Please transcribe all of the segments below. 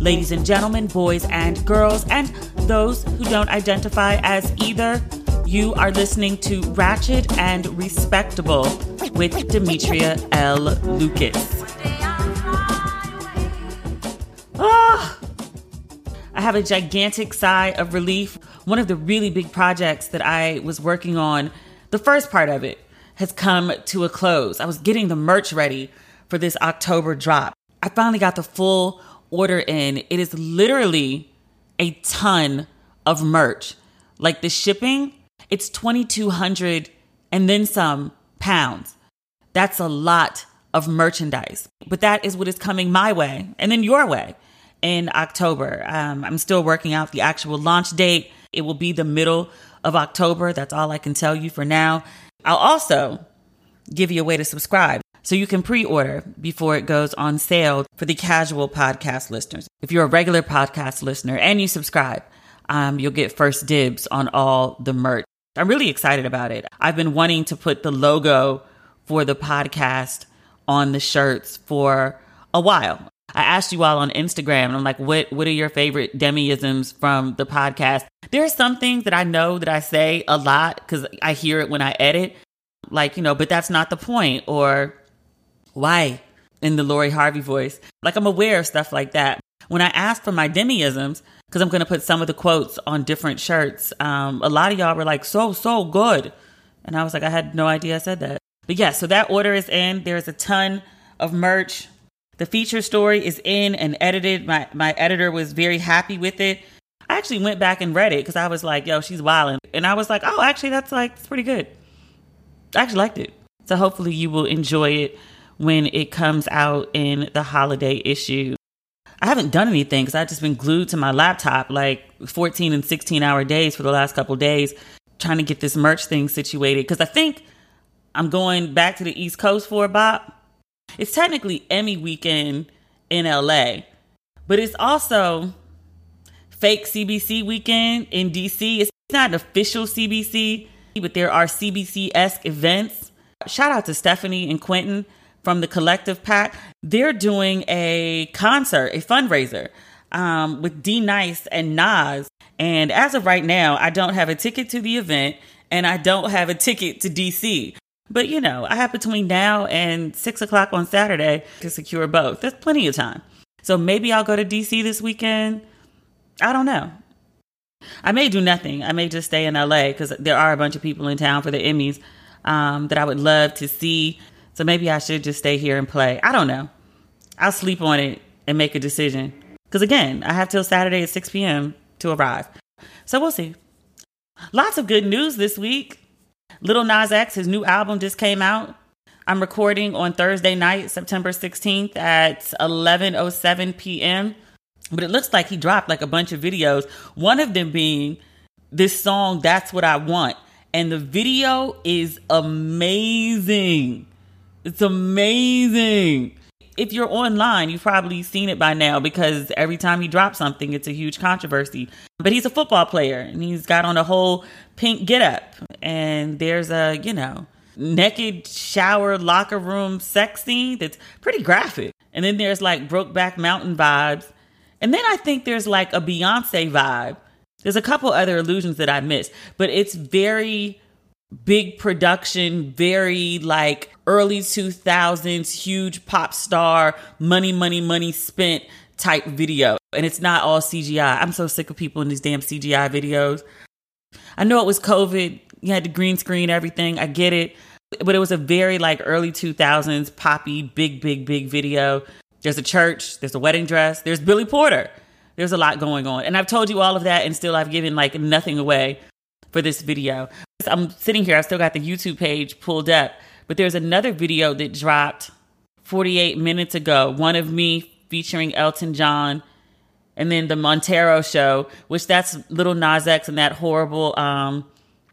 Ladies and gentlemen, boys and girls, and those who don't identify as either, you are listening to Ratchet and Respectable with Demetria L. Lucas. Ah! I have a gigantic sigh of relief. One of the really big projects that I was working on, the first part of it, has come to a close. I was getting the merch ready for this October drop. I finally got the full order in, it is literally a ton of merch. Like the shipping, it's 2200 and then some pounds. That's a lot of merchandise. But that is what is coming my way and then your way in October. Um, I'm still working out the actual launch date. It will be the middle of October. That's all I can tell you for now. I'll also give you a way to subscribe. So you can pre order before it goes on sale for the casual podcast listeners. If you're a regular podcast listener and you subscribe, um, you'll get first dibs on all the merch. I'm really excited about it. I've been wanting to put the logo for the podcast on the shirts for a while. I asked you all on Instagram, and I'm like, what what are your favorite demiisms from the podcast? There are some things that I know that I say a lot because I hear it when I edit, like, you know, but that's not the point, or why? In the Lori Harvey voice. Like I'm aware of stuff like that. When I asked for my demiisms, because I'm going to put some of the quotes on different shirts, um, a lot of y'all were like, so, so good. And I was like, I had no idea I said that. But yeah, so that order is in. There's a ton of merch. The feature story is in and edited. My, my editor was very happy with it. I actually went back and read it because I was like, yo, she's wilding. And I was like, oh, actually, that's like, it's pretty good. I actually liked it. So hopefully you will enjoy it when it comes out in the holiday issue. I haven't done anything because I've just been glued to my laptop like 14 and 16 hour days for the last couple days trying to get this merch thing situated because I think I'm going back to the East Coast for a bop. It's technically Emmy weekend in LA, but it's also fake CBC weekend in DC. It's not official CBC, but there are CBC esque events. Shout out to Stephanie and Quentin from the Collective PAC, they're doing a concert, a fundraiser um, with D Nice and Nas. And as of right now, I don't have a ticket to the event and I don't have a ticket to DC. But you know, I have between now and six o'clock on Saturday to secure both. There's plenty of time. So maybe I'll go to DC this weekend. I don't know. I may do nothing. I may just stay in LA because there are a bunch of people in town for the Emmys um, that I would love to see. So maybe I should just stay here and play. I don't know. I'll sleep on it and make a decision. Because again, I have till Saturday at 6 p.m. to arrive. So we'll see. Lots of good news this week. Lil Nas X, his new album just came out. I'm recording on Thursday night, September 16th at 11:07 p.m. But it looks like he dropped like a bunch of videos. One of them being this song "That's What I Want," and the video is amazing. It's amazing. If you're online, you've probably seen it by now because every time he drops something, it's a huge controversy. But he's a football player and he's got on a whole pink get up. And there's a, you know, naked shower locker room sex scene that's pretty graphic. And then there's like Brokeback Mountain vibes. And then I think there's like a Beyonce vibe. There's a couple other illusions that I missed, but it's very big production, very like early 2000s, huge pop star, money, money, money spent type video. And it's not all CGI. I'm so sick of people in these damn CGI videos. I know it was COVID. You had to green screen everything. I get it. But it was a very like early 2000s poppy, big, big, big video. There's a church, there's a wedding dress, there's Billy Porter. There's a lot going on. And I've told you all of that, and still I've given like nothing away for this video. I'm sitting here, I still got the YouTube page pulled up, but there's another video that dropped 48 minutes ago. One of Me featuring Elton John. And then the Montero show, which that's Lil Nas X and that horrible um,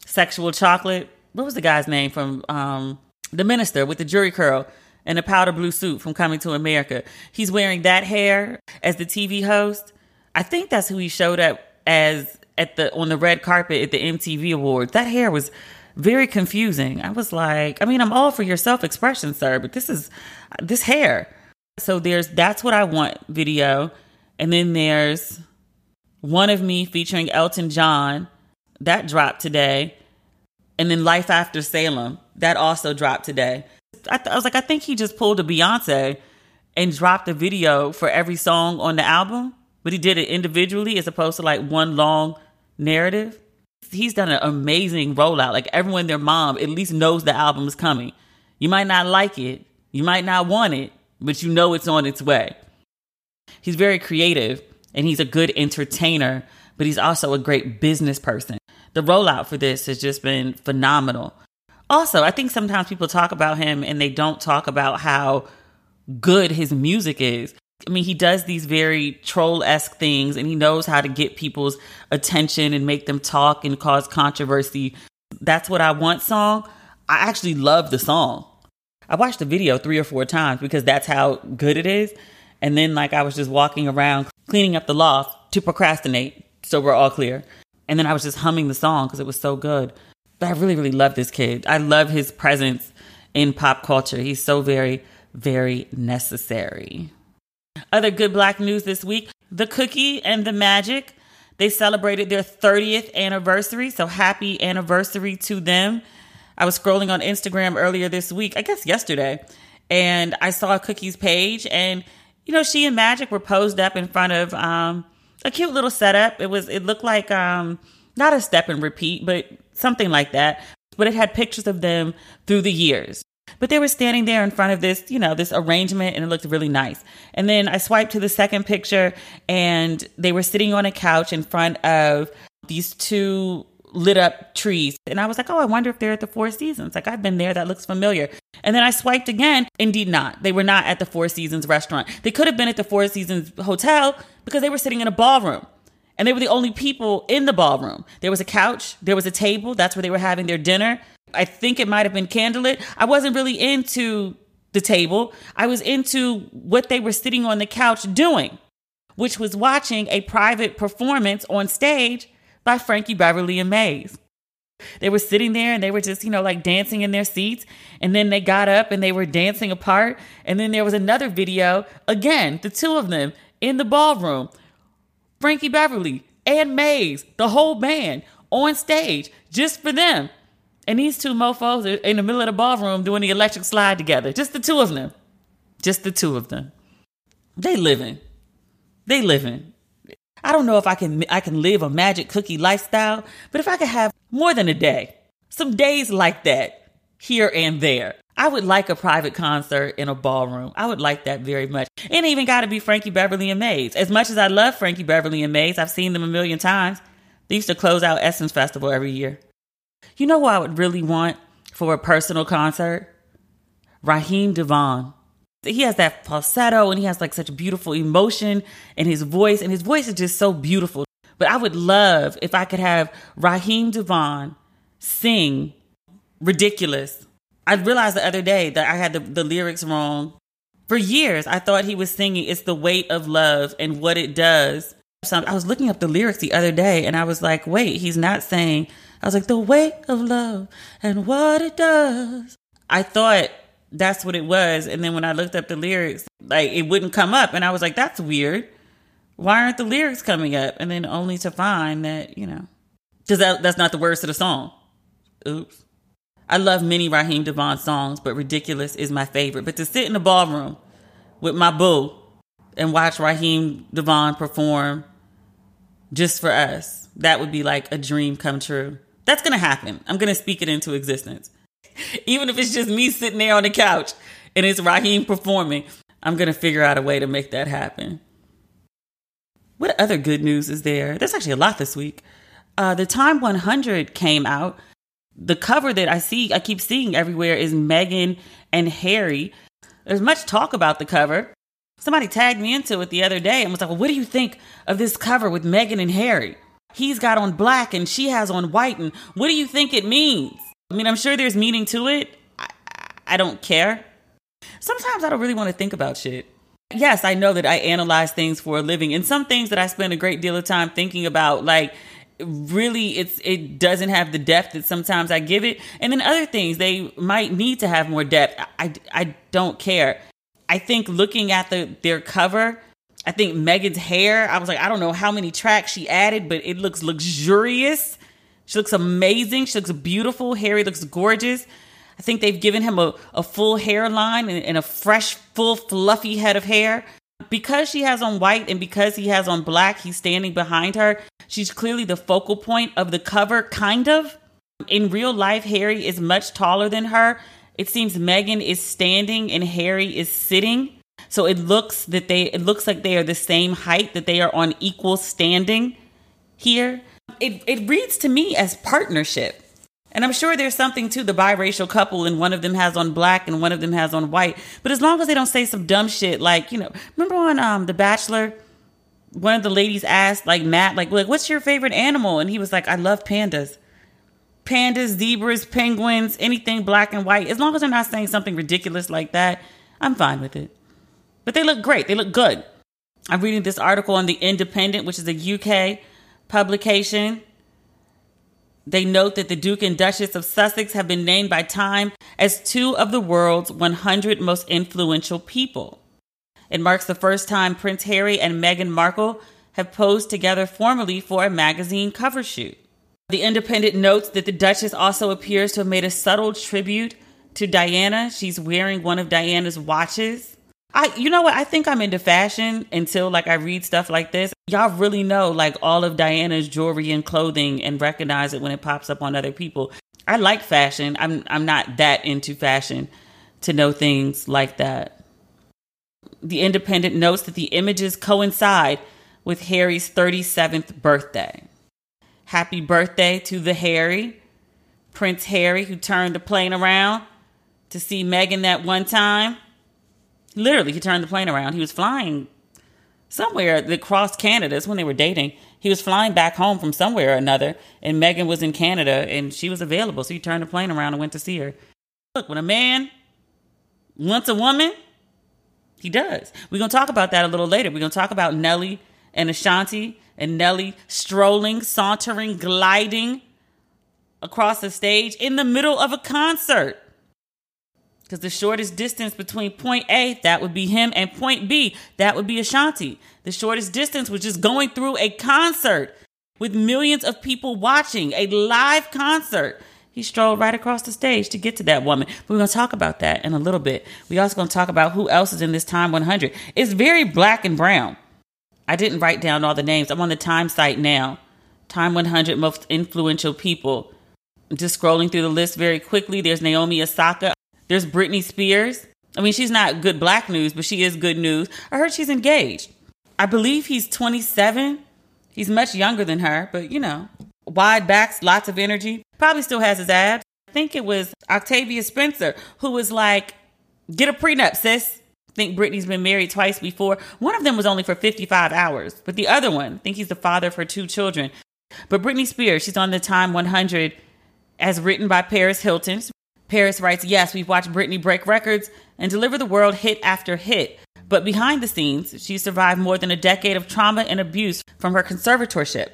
sexual chocolate. What was the guy's name from um, The Minister with the Jheri curl and a powder blue suit from Coming to America? He's wearing that hair as the TV host. I think that's who he showed up as at the on the red carpet at the MTV Awards. That hair was very confusing. I was like, I mean, I'm all for your self expression, sir, but this is this hair. So there's that's what I want video. And then there's one of me featuring Elton John. That dropped today. And then Life After Salem. That also dropped today. I, th- I was like, I think he just pulled a Beyonce and dropped a video for every song on the album, but he did it individually as opposed to like one long narrative he's done an amazing rollout. Like everyone, their mom at least knows the album is coming. You might not like it, you might not want it, but you know it's on its way. He's very creative and he's a good entertainer, but he's also a great business person. The rollout for this has just been phenomenal. Also, I think sometimes people talk about him and they don't talk about how good his music is. I mean, he does these very troll esque things and he knows how to get people's attention and make them talk and cause controversy. That's What I Want song. I actually love the song. I watched the video three or four times because that's how good it is. And then, like, I was just walking around cleaning up the loft to procrastinate so we're all clear. And then I was just humming the song because it was so good. But I really, really love this kid. I love his presence in pop culture. He's so very, very necessary. Other good black news this week The Cookie and the Magic. They celebrated their 30th anniversary. So happy anniversary to them. I was scrolling on Instagram earlier this week, I guess yesterday, and I saw Cookie's page. And, you know, she and Magic were posed up in front of um, a cute little setup. It was, it looked like um, not a step and repeat, but something like that. But it had pictures of them through the years. But they were standing there in front of this, you know, this arrangement and it looked really nice. And then I swiped to the second picture and they were sitting on a couch in front of these two lit up trees. And I was like, oh, I wonder if they're at the Four Seasons. Like, I've been there. That looks familiar. And then I swiped again. Indeed, not. They were not at the Four Seasons restaurant. They could have been at the Four Seasons hotel because they were sitting in a ballroom. And they were the only people in the ballroom. There was a couch, there was a table. That's where they were having their dinner. I think it might have been candlelit. I wasn't really into the table. I was into what they were sitting on the couch doing, which was watching a private performance on stage by Frankie Beverly and Maze. They were sitting there and they were just, you know, like dancing in their seats. And then they got up and they were dancing apart. And then there was another video, again, the two of them in the ballroom Frankie Beverly and Maze, the whole band on stage just for them. And these two mofos are in the middle of the ballroom doing the electric slide together. Just the two of them. Just the two of them. They living. They living. I don't know if I can I can live a magic cookie lifestyle, but if I could have more than a day, some days like that here and there. I would like a private concert in a ballroom. I would like that very much. And even got to be Frankie Beverly and Maze. As much as I love Frankie Beverly and Maze, I've seen them a million times. They used to close out Essence Festival every year. You know who I would really want for a personal concert? Raheem DeVaughn. He has that falsetto and he has like such beautiful emotion in his voice, and his voice is just so beautiful. But I would love if I could have Raheem DeVaughn sing Ridiculous. I realized the other day that I had the, the lyrics wrong. For years, I thought he was singing It's the Weight of Love and What It Does. I was looking up the lyrics the other day and I was like, wait, he's not saying I was like, the weight of love and what it does. I thought that's what it was. And then when I looked up the lyrics, like it wouldn't come up. And I was like, that's weird. Why aren't the lyrics coming up? And then only to find that, you know, because that, that's not the words to the song. Oops. I love many Raheem DeVaughn songs, but Ridiculous is my favorite. But to sit in the ballroom with my boo and watch Raheem DeVaughn perform just for us, that would be like a dream come true. That's going to happen. I'm going to speak it into existence. Even if it's just me sitting there on the couch and it's Raheem performing, I'm going to figure out a way to make that happen. What other good news is there? There's actually a lot this week. Uh, the Time 100 came out. The cover that I see, I keep seeing everywhere is Meghan and Harry. There's much talk about the cover. Somebody tagged me into it the other day and was like, well, what do you think of this cover with Meghan and Harry? He's got on black and she has on white. And what do you think it means? I mean, I'm sure there's meaning to it. I, I don't care. Sometimes I don't really want to think about shit. Yes, I know that I analyze things for a living, and some things that I spend a great deal of time thinking about, like really it's it doesn't have the depth that sometimes I give it. And then other things they might need to have more depth. I I don't care. I think looking at the their cover, I think Meghan's hair, I was like, I don't know how many tracks she added, but it looks luxurious. She looks amazing. She looks beautiful. Harry looks gorgeous. I think they've given him a, a full hairline and, and a fresh, full, fluffy head of hair. Because she has on white and because he has on black, he's standing behind her. She's clearly the focal point of the cover, kind of. In real life, Harry is much taller than her. It seems Meghan is standing and Harry is sitting. So it looks that they it looks like they are the same height, that they are on equal standing here. It it reads to me as partnership. And I'm sure there's something to the biracial couple and one of them has on black and one of them has on white. But as long as they don't say some dumb shit like, you know, remember on um The Bachelor one of the ladies asked like Matt like like what's your favorite animal and he was like I love pandas. Pandas, zebras, penguins, anything black and white. As long as they're not saying something ridiculous like that, I'm fine with it. But they look great. They look good. I'm reading this article on The Independent, which is a UK publication. They note that the Duke and Duchess of Sussex have been named by Time as two of the world's 100 most influential people. It marks the first time Prince Harry and Meghan Markle have posed together formally for a magazine cover shoot. The Independent notes that the Duchess also appears to have made a subtle tribute to Diana. She's wearing one of Diana's watches. I you know what? I think I'm into fashion until like I read stuff like this. Y'all really know like all of Diana's jewelry and clothing and recognize it when it pops up on other people. I like fashion. I'm I'm not that into fashion to know things like that. The Independent notes that the images coincide with Harry's 37th birthday. Happy birthday to the Harry, Prince Harry, who turned the plane around to see Meghan that one time. Literally, he turned the plane around. He was flying somewhere that crossed Canada. That's when they were dating. He was flying back home from somewhere or another, and Meghan was in Canada and she was available. So he turned the plane around and went to see her. Look, when a man wants a woman, he does. We're going to talk about that a little later. We're going to talk about Nelly and Ashanti and Nelly strolling, sauntering, gliding across the stage in the middle of a concert. Because the shortest distance between point A, that would be him, and point B, that would be Ashanti. The shortest distance was just going through a concert with millions of people watching, a live concert. He strolled right across the stage to get to that woman. We're going to talk about that in a little bit. We also going to talk about who else is in this Time 100. It's very black and brown. I didn't write down all the names. I'm on the Time site now. Time 100 most influential people. Just scrolling through the list very quickly. There's Naomi Osaka. There's Britney Spears. I mean, she's not good black news, but she is good news. I heard she's engaged. I believe he's 27. He's much younger than her, but you know, wide backs, lots of energy. Probably still has his abs. I think it was Octavia Spencer who was like, get a prenup, sis. Think Britney's been married twice before. One of them was only for 55 hours, but the other one, I think he's the father of her two children. But Britney Spears, she's on the Time 100 as written by Paris Hilton. Paris writes, Yes, we've watched Britney break records and deliver the world hit after hit. But behind the scenes, she survived more than a decade of trauma and abuse from her conservatorship.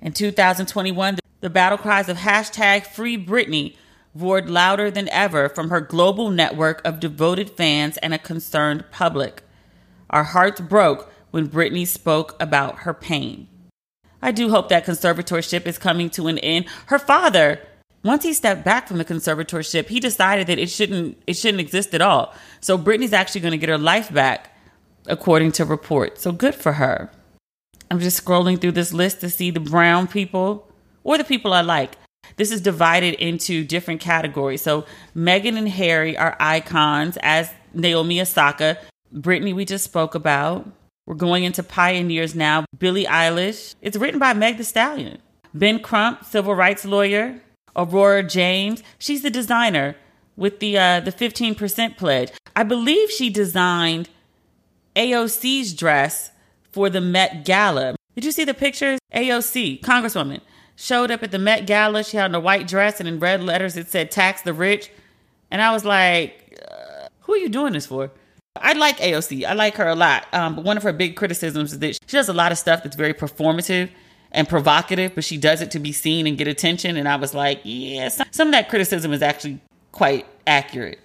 In 2021, the battle cries of hashtag Free Britney roared louder than ever from her global network of devoted fans and a concerned public. Our hearts broke when Britney spoke about her pain. I do hope that conservatorship is coming to an end. Her father, once he stepped back from the conservatorship, he decided that it shouldn't it shouldn't exist at all. So Britney's actually going to get her life back, according to reports. So good for her. I'm just scrolling through this list to see the brown people or the people I like. This is divided into different categories. So Meghan and Harry are icons, as Naomi Osaka. Britney, we just spoke about. We're going into pioneers now. Billie Eilish. It's written by Meg the Stallion. Ben Crump, civil rights lawyer. Aurora James. She's the designer with the uh, the 15% pledge. I believe she designed AOC's dress for the Met Gala. Did you see the pictures? AOC, Congresswoman, showed up at the Met Gala. She had on a white dress and in red letters it said tax the rich. And I was like, uh, who are you doing this for? I like AOC. I like her a lot. Um, but one of her big criticisms is that she does a lot of stuff that's very performative and provocative, but she does it to be seen and get attention. And I was like, yeah, some of that criticism is actually quite accurate.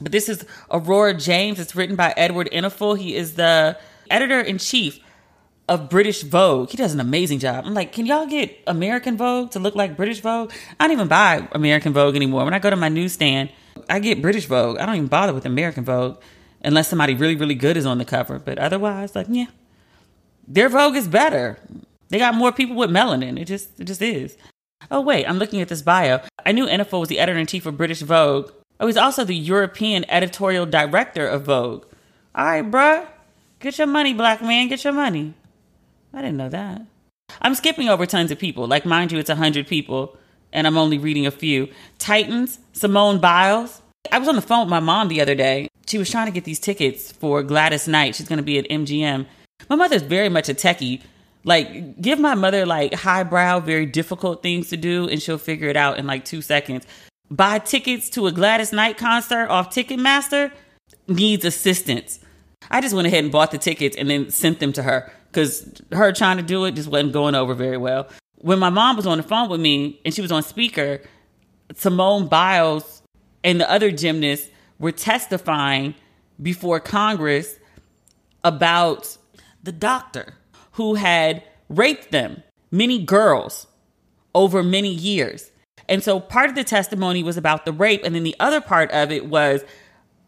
But this is Aurora James. It's written by Edward Enninful. He is the editor in chief of British Vogue. He does an amazing job. I'm like, can y'all get American Vogue to look like British Vogue? I don't even buy American Vogue anymore. When I go to my newsstand, I get British Vogue. I don't even bother with American Vogue unless somebody really, really good is on the cover. But otherwise, like, yeah, their Vogue is better. They got more people with melanin. It just, it just is. Oh wait, I'm looking at this bio. I knew Enninful was the editor in chief of British Vogue. Oh, he's also the European editorial director of Vogue. All right, bruh, get your money, black man, get your money. I didn't know that. I'm skipping over tons of people. Like, mind you, it's 100 people, and I'm only reading a few. Titans, Simone Biles. I was on the phone with my mom the other day. She was trying to get these tickets for Gladys Knight. She's going to be at MGM. My mother's very much a techie. Like, give my mother like highbrow, very difficult things to do, and she'll figure it out in like two seconds. Buy tickets to a Gladys Knight concert off Ticketmaster needs assistance. I just went ahead and bought the tickets and then sent them to her because her trying to do it just wasn't going over very well. When my mom was on the phone with me and she was on speaker, Simone Biles and the other gymnasts were testifying before Congress about the doctor who had raped them, many girls, over many years. And so part of the testimony was about the rape. And then the other part of it was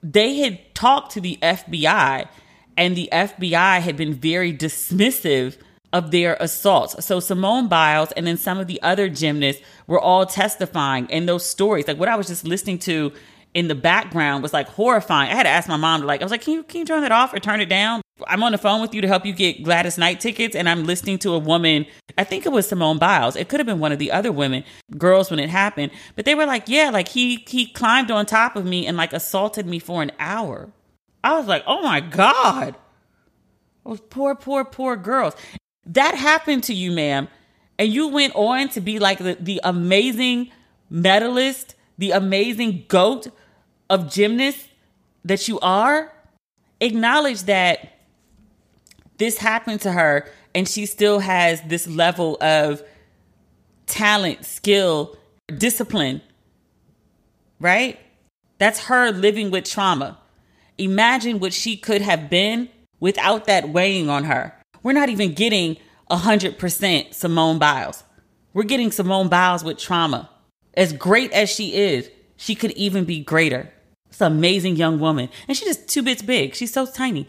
they had talked to the FBI, and the FBI had been very dismissive of their assaults. So Simone Biles and then some of the other gymnasts were all testifying and those stories. Like what I was just listening to in the background was like horrifying. I had to ask my mom like, I was like, can you can you turn that off or turn it down? I'm on the phone with you to help you get Gladys Knight tickets, and I'm listening to a woman. I think it was Simone Biles. It could have been one of the other women, girls, when it happened. But they were like, yeah, like he he climbed on top of me and like assaulted me for an hour. I was like, oh my god, those poor, poor, poor girls. That happened to you, ma'am, and you went on to be like the, the amazing medalist, the amazing goat of gymnast that you are, acknowledge that this happened to her and she still has this level of talent, skill, discipline, right? That's her living with trauma. Imagine what she could have been without that weighing on her. We're not even getting 100% Simone Biles. We're getting Simone Biles with trauma. As great as she is, she could even be greater. It's an amazing young woman. And she's just two bits big. She's so tiny.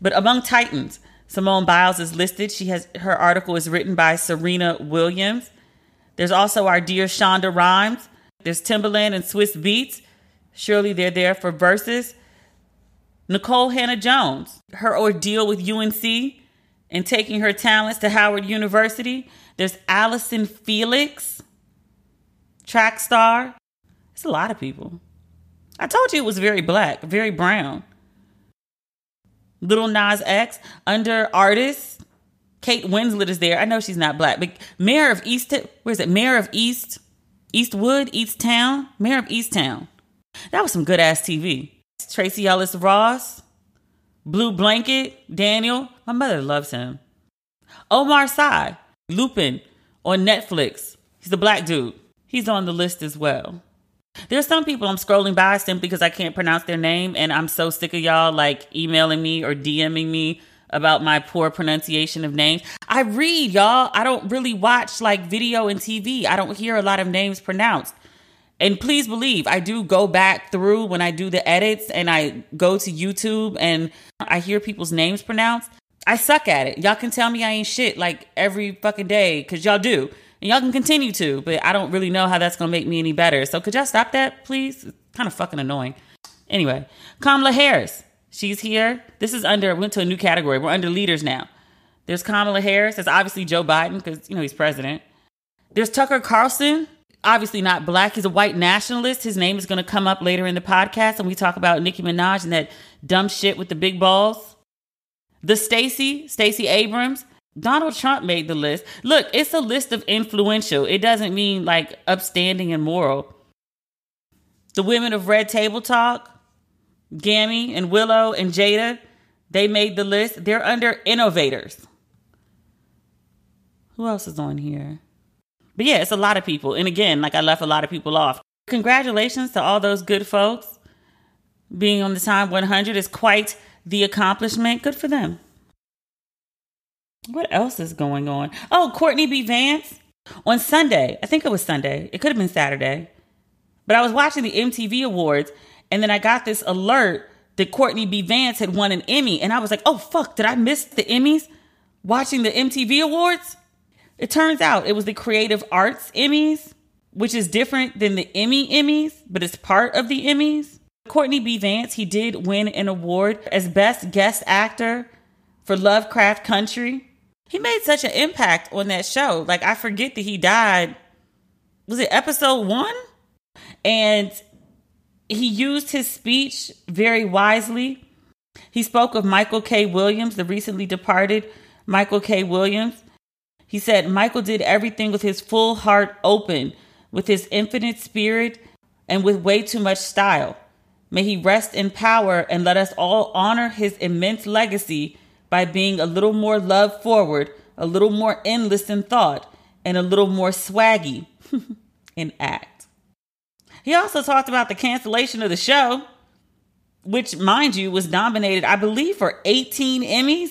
But among Titans, Simone Biles is listed. She has her article is written by Serena Williams. There's also our dear Shonda Rhimes. There's Timbaland and Swizz Beatz. Surely they're there for Verzuz. Nikole Hannah Jones, her ordeal with UNC and taking her talents to Howard University. There's Allyson Felix, track star. It's a lot of people. I told you it was very black, very brown. Lil Nas X, under artist. Kate Winslet is there. I know she's not black, but mayor of East, where's it? Mayor of East, Eastwood, East Town, Mare of Easttown. That was some good ass TV. Tracee Ellis Ross, Blue Blanket, Daniel. My mother loves him. Omar Sy, Lupin on Netflix. He's a black dude. He's on the list as well. There's some people I'm scrolling by simply because I can't pronounce their name, and I'm so sick of y'all like emailing me or DMing me about my poor pronunciation of names. I read, y'all. I don't really watch like video and TV. I don't hear a lot of names pronounced. And please believe, I do go back through when I do the edits and I go to YouTube and I hear people's names pronounced. I suck at it. Y'all can tell me I ain't shit like every fucking day because y'all do. And y'all can continue to, but I don't really know how that's gonna make me any better. So could y'all stop that, please? It's kind of fucking annoying. Anyway, Kamala Harris. She's here. This is under, went to a new category. We're under leaders now. There's Kamala Harris. There's obviously Joe Biden, because, you know, he's president. There's Tucker Carlson. Obviously not black. He's a white nationalist. His name is going to come up later in the podcast, and we talk about Nicki Minaj and that dumb shit with the big balls. The Stacey, Stacey Abrams, Donald Trump made the list. Look, it's a list of influential. It doesn't mean like upstanding and moral. The women of Red Table Talk, Gammy and Willow and Jada, they made the list. They're under innovators. Who else is on here? But yeah, it's a lot of people. And again, like I left a lot of people off. Congratulations to all those good folks. Being on the Time 100 is quite the accomplishment. Good for them. What else is going on? Oh, Courtney B. Vance on Sunday. I think it was Sunday. It could have been Saturday. But I was watching the MTV Awards and then I got this alert that Courtney B. Vance had won an Emmy. And I was like, oh, fuck, did I miss the Emmys watching the MTV Awards? It turns out it was the Creative Arts Emmys, which is different than the Emmy Emmys, but it's part of the Emmys. Courtney B. Vance, he did win an award as Best Guest Actor for Lovecraft Country. He made such an impact on that show. Like, I forget that he died. Was it episode one? And he used his speech very wisely. He spoke of Michael K. Williams, the recently departed Michael K. Williams. He said, Michael did everything with his full heart open, with his infinite spirit, and with way too much style. May he rest in power and let us all honor his immense legacy by being a little more love forward, a little more endless in thought, and a little more swaggy in act. He also talked about the cancellation of the show, which, mind you, was nominated, I believe, for 18 Emmys.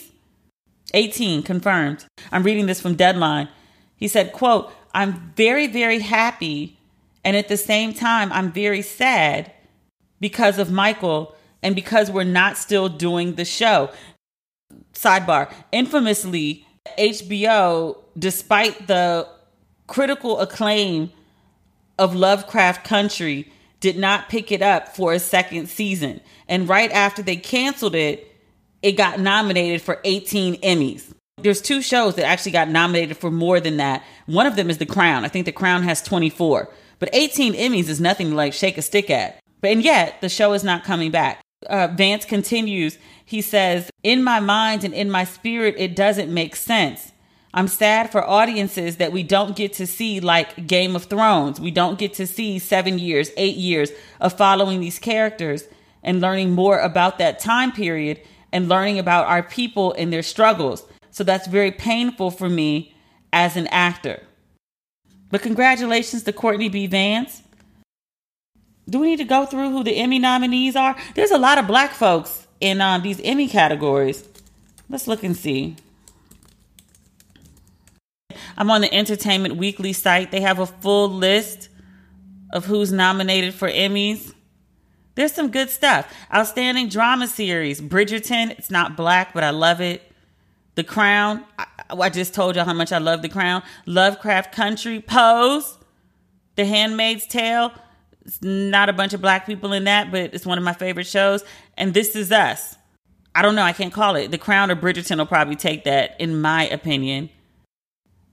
18 confirmed. I'm reading this from Deadline. He said, quote, I'm very, very happy. And at the same time, I'm very sad because of Michael and because we're not still doing the show. Sidebar, infamously, HBO, despite the critical acclaim of Lovecraft Country, did not pick it up for a second season. And right after they canceled it, it got nominated for 18 Emmys. There's two shows that actually got nominated for more than that. One of them is The Crown. I think The Crown has 24. But 18 Emmys is nothing to like shake a stick at. But and yet the show is not coming back. Uh, Vance continues. He says, "In my mind and in my spirit, it doesn't make sense. I'm sad for audiences that we don't get to see like Game of Thrones. We don't get to see seven years, eight years of following these characters and learning more about that time period and learning about our people and their struggles. So that's very painful for me as an actor. But congratulations to Courtney B. Vance. Do we need to go through who the Emmy nominees are? There's a lot of black folks in um, these Emmy categories. Let's look and see. I'm on the Entertainment Weekly site. They have a full list of who's nominated for Emmys. There's some good stuff. Outstanding drama series Bridgerton. It's not black, but I love it. The Crown. I, I just told y'all how much I love The Crown. Lovecraft Country. Pose. The Handmaid's Tale. It's not a bunch of black people in that, but it's one of my favorite shows. And This Is Us. I don't know. I can't call it. The Crown or Bridgerton will probably take that, in my opinion.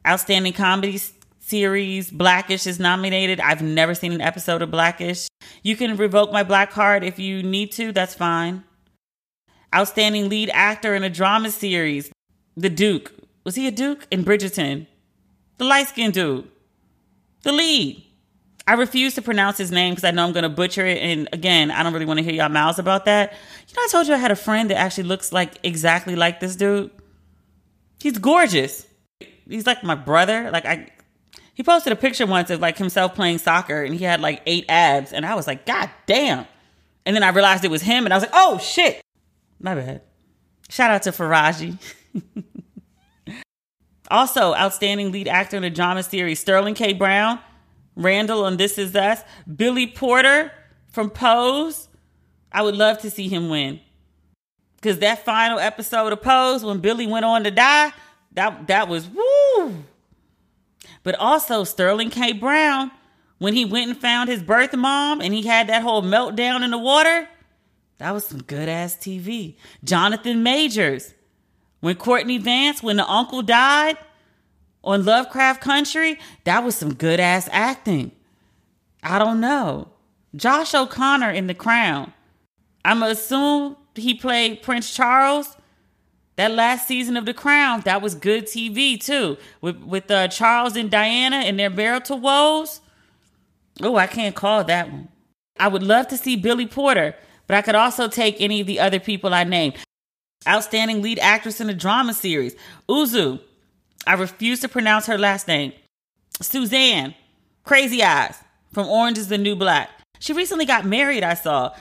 Outstanding comedies series. Blackish is nominated. I've never seen an episode of Blackish. You can revoke my black card if you need to, that's fine. Outstanding lead actor in a drama series. The Duke. Was he a Duke? In Bridgerton. The light skinned dude. The lead. I refuse to pronounce his name because I know I'm going to butcher it. And again, I don't really want to hear y'all mouths about that. You know, I told you I had a friend that actually looks like exactly like this dude. He's gorgeous. He's like my brother. Like I, he posted a picture once of like himself playing soccer and he had like eight abs. And I was like, God damn. And then I realized it was him and I was like, oh shit. My bad. Shout out to Faraji. also, outstanding lead actor in a drama series, Sterling K. Brown, Randall on This Is Us, Billy Porter from Pose. I would love to see him win. Cause that final episode of Pose when Billy went on to die, that that was woo but also Sterling K. Brown, when he went and found his birth mom and he had that whole meltdown in the water, that was some good ass TV. Jonathan Majors, when Courtney Vance, when the uncle died on Lovecraft Country, that was some good ass acting. I don't know. Josh O'Connor in The Crown. I'm assume he played Prince Charles. That last season of The Crown, that was good TV too. With with uh, Charles and Diana and their marital woes. Oh, I can't call that one. I would love to see Billy Porter, but I could also take any of the other people I named. Outstanding lead actress in a drama series. Uzo. I refuse to pronounce her last name. Suzanne. Crazy Eyes from Orange is the New Black. She recently got married, I saw.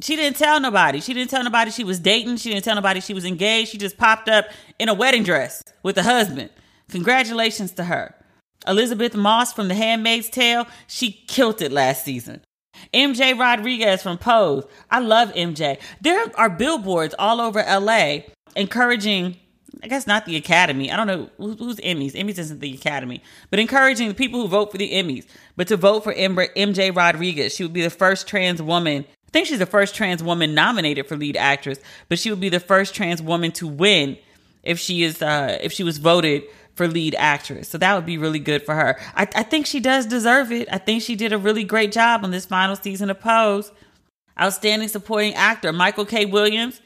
She didn't tell nobody. She didn't tell nobody she was dating. She didn't tell nobody she was engaged. She just popped up in a wedding dress with a husband. Congratulations to her. Elisabeth Moss from The Handmaid's Tale, she killed it last season. MJ Rodriguez from Pose. I love MJ. There are billboards all over LA encouraging, I guess not the Academy. I don't know who's Emmys. Emmys isn't the Academy, but encouraging the people who vote for the Emmys, but to vote for MJ Rodriguez. She would be the first trans woman. Think she's the first trans woman nominated for lead actress, but she would be the first trans woman to win if she is uh, if she was voted for lead actress. So that would be really good for her. I, I think she does deserve it. I think she did a really great job on this final season of Pose. Outstanding supporting actor Michael K. Williams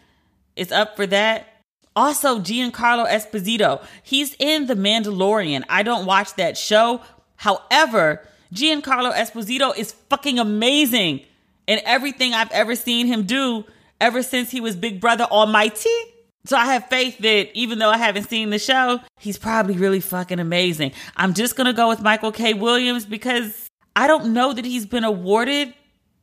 is up for that. Also, Giancarlo Esposito. He's in The Mandalorian. I don't watch that show. However, Giancarlo Esposito is fucking amazing in everything I've ever seen him do ever since he was Big Brother Almighty. So I have faith that even though I haven't seen the show, he's probably really fucking amazing. I'm just going to go with Michael K. Williams because I don't know that he's been awarded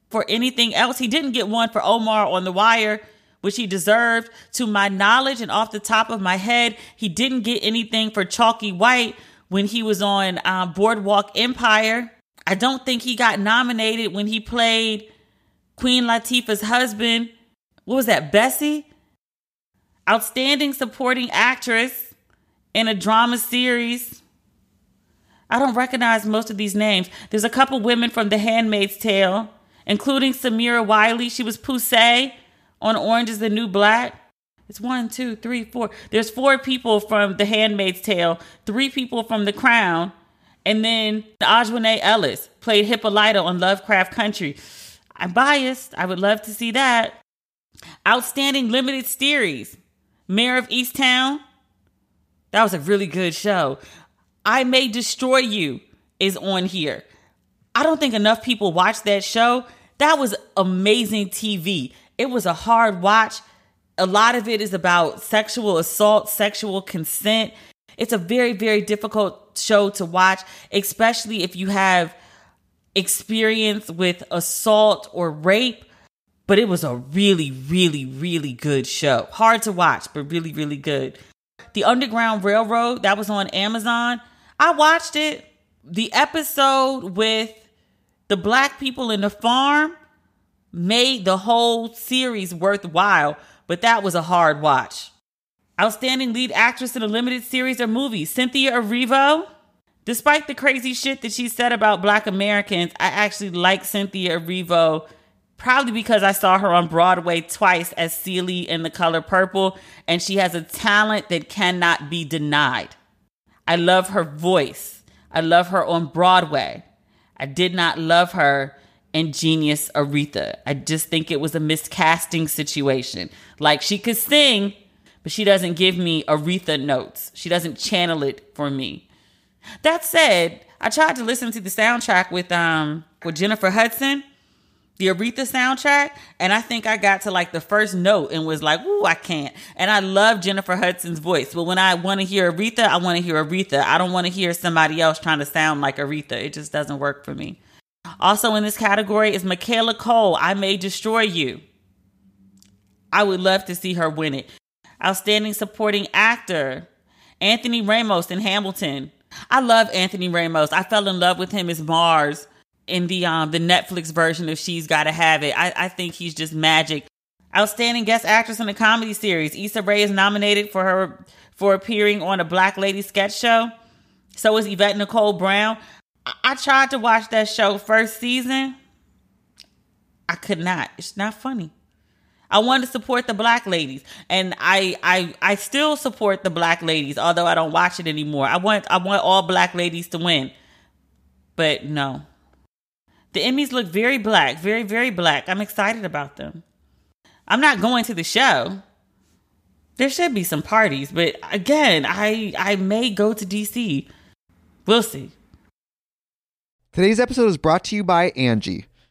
for anything else. He didn't get one for Omar on The Wire, which he deserved. To my knowledge and off the top of my head, he didn't get anything for Chalky White when he was on um, Boardwalk Empire. I don't think he got nominated when he played Queen Latifah's husband. What was that, Bessie? Outstanding supporting actress in a drama series. I don't recognize most of these names. There's a couple women from The Handmaid's Tale, including Samira Wiley. She was Poussey on Orange is the New Black. It's one, two, three, four. There's four people from The Handmaid's Tale, three people from The Crown, and then Aunjanue Ellis played Hippolyta on Lovecraft Country. I'm biased. I would love to see that. Outstanding limited series. Mare of Easttown. That was a really good show. I May Destroy You is on here. I don't think enough people watch that show. That was amazing TV. It was a hard watch. A lot of it is about sexual assault, sexual consent. It's a very, very difficult show to watch, especially if you have experience with assault or rape but it was a really, really, really good show. Hard to watch, but really, really good. The Underground Railroad, that was on Amazon. I watched it. The episode with the black people in the farm made the whole series worthwhile, but that was a hard watch. Outstanding lead actress in a limited series or movie, Cynthia Erivo. Despite the crazy shit that she said about black Americans, I actually like Cynthia Erivo probably because I saw her on Broadway twice as Celie in The Color Purple, and she has a talent that cannot be denied. I love her voice. I love her on Broadway. I did not love her in Genius Aretha. I just think it was a miscasting situation. Like she could sing, but she doesn't give me Aretha notes. She doesn't channel it for me. That said, I tried to listen to the soundtrack with um with Jennifer Hudson the Aretha soundtrack, and I think I got to like the first note and was like, "Ooh, I can't." And I love Jennifer Hudson's voice, but when I want to hear Aretha, I want to hear Aretha. I don't want to hear somebody else trying to sound like Aretha. It just doesn't work for me. Also in this category is Michaela Coel, I may destroy you. I would love to see her win it. Outstanding supporting actor Anthony Ramos in Hamilton. I love Anthony Ramos. I fell in love with him as Mars in the um the Netflix version of She's Gotta Have It. I, I think he's just magic. Outstanding guest actress in a comedy series. Issa Rae is nominated for her for appearing on a Black Lady sketch show. So is Yvette Nicole Brown. I, I tried to watch that show first season. I could not. It's not funny. I wanted to support the black ladies, and I I I still support the black ladies, although I don't watch it anymore. I want I want all black ladies to win, but no, The Emmys look very black, very, very black. I'm excited about them. I'm not going to the show. There should be some parties, but again, I I may go to DC. We'll see. Today's episode is brought to you by Angie.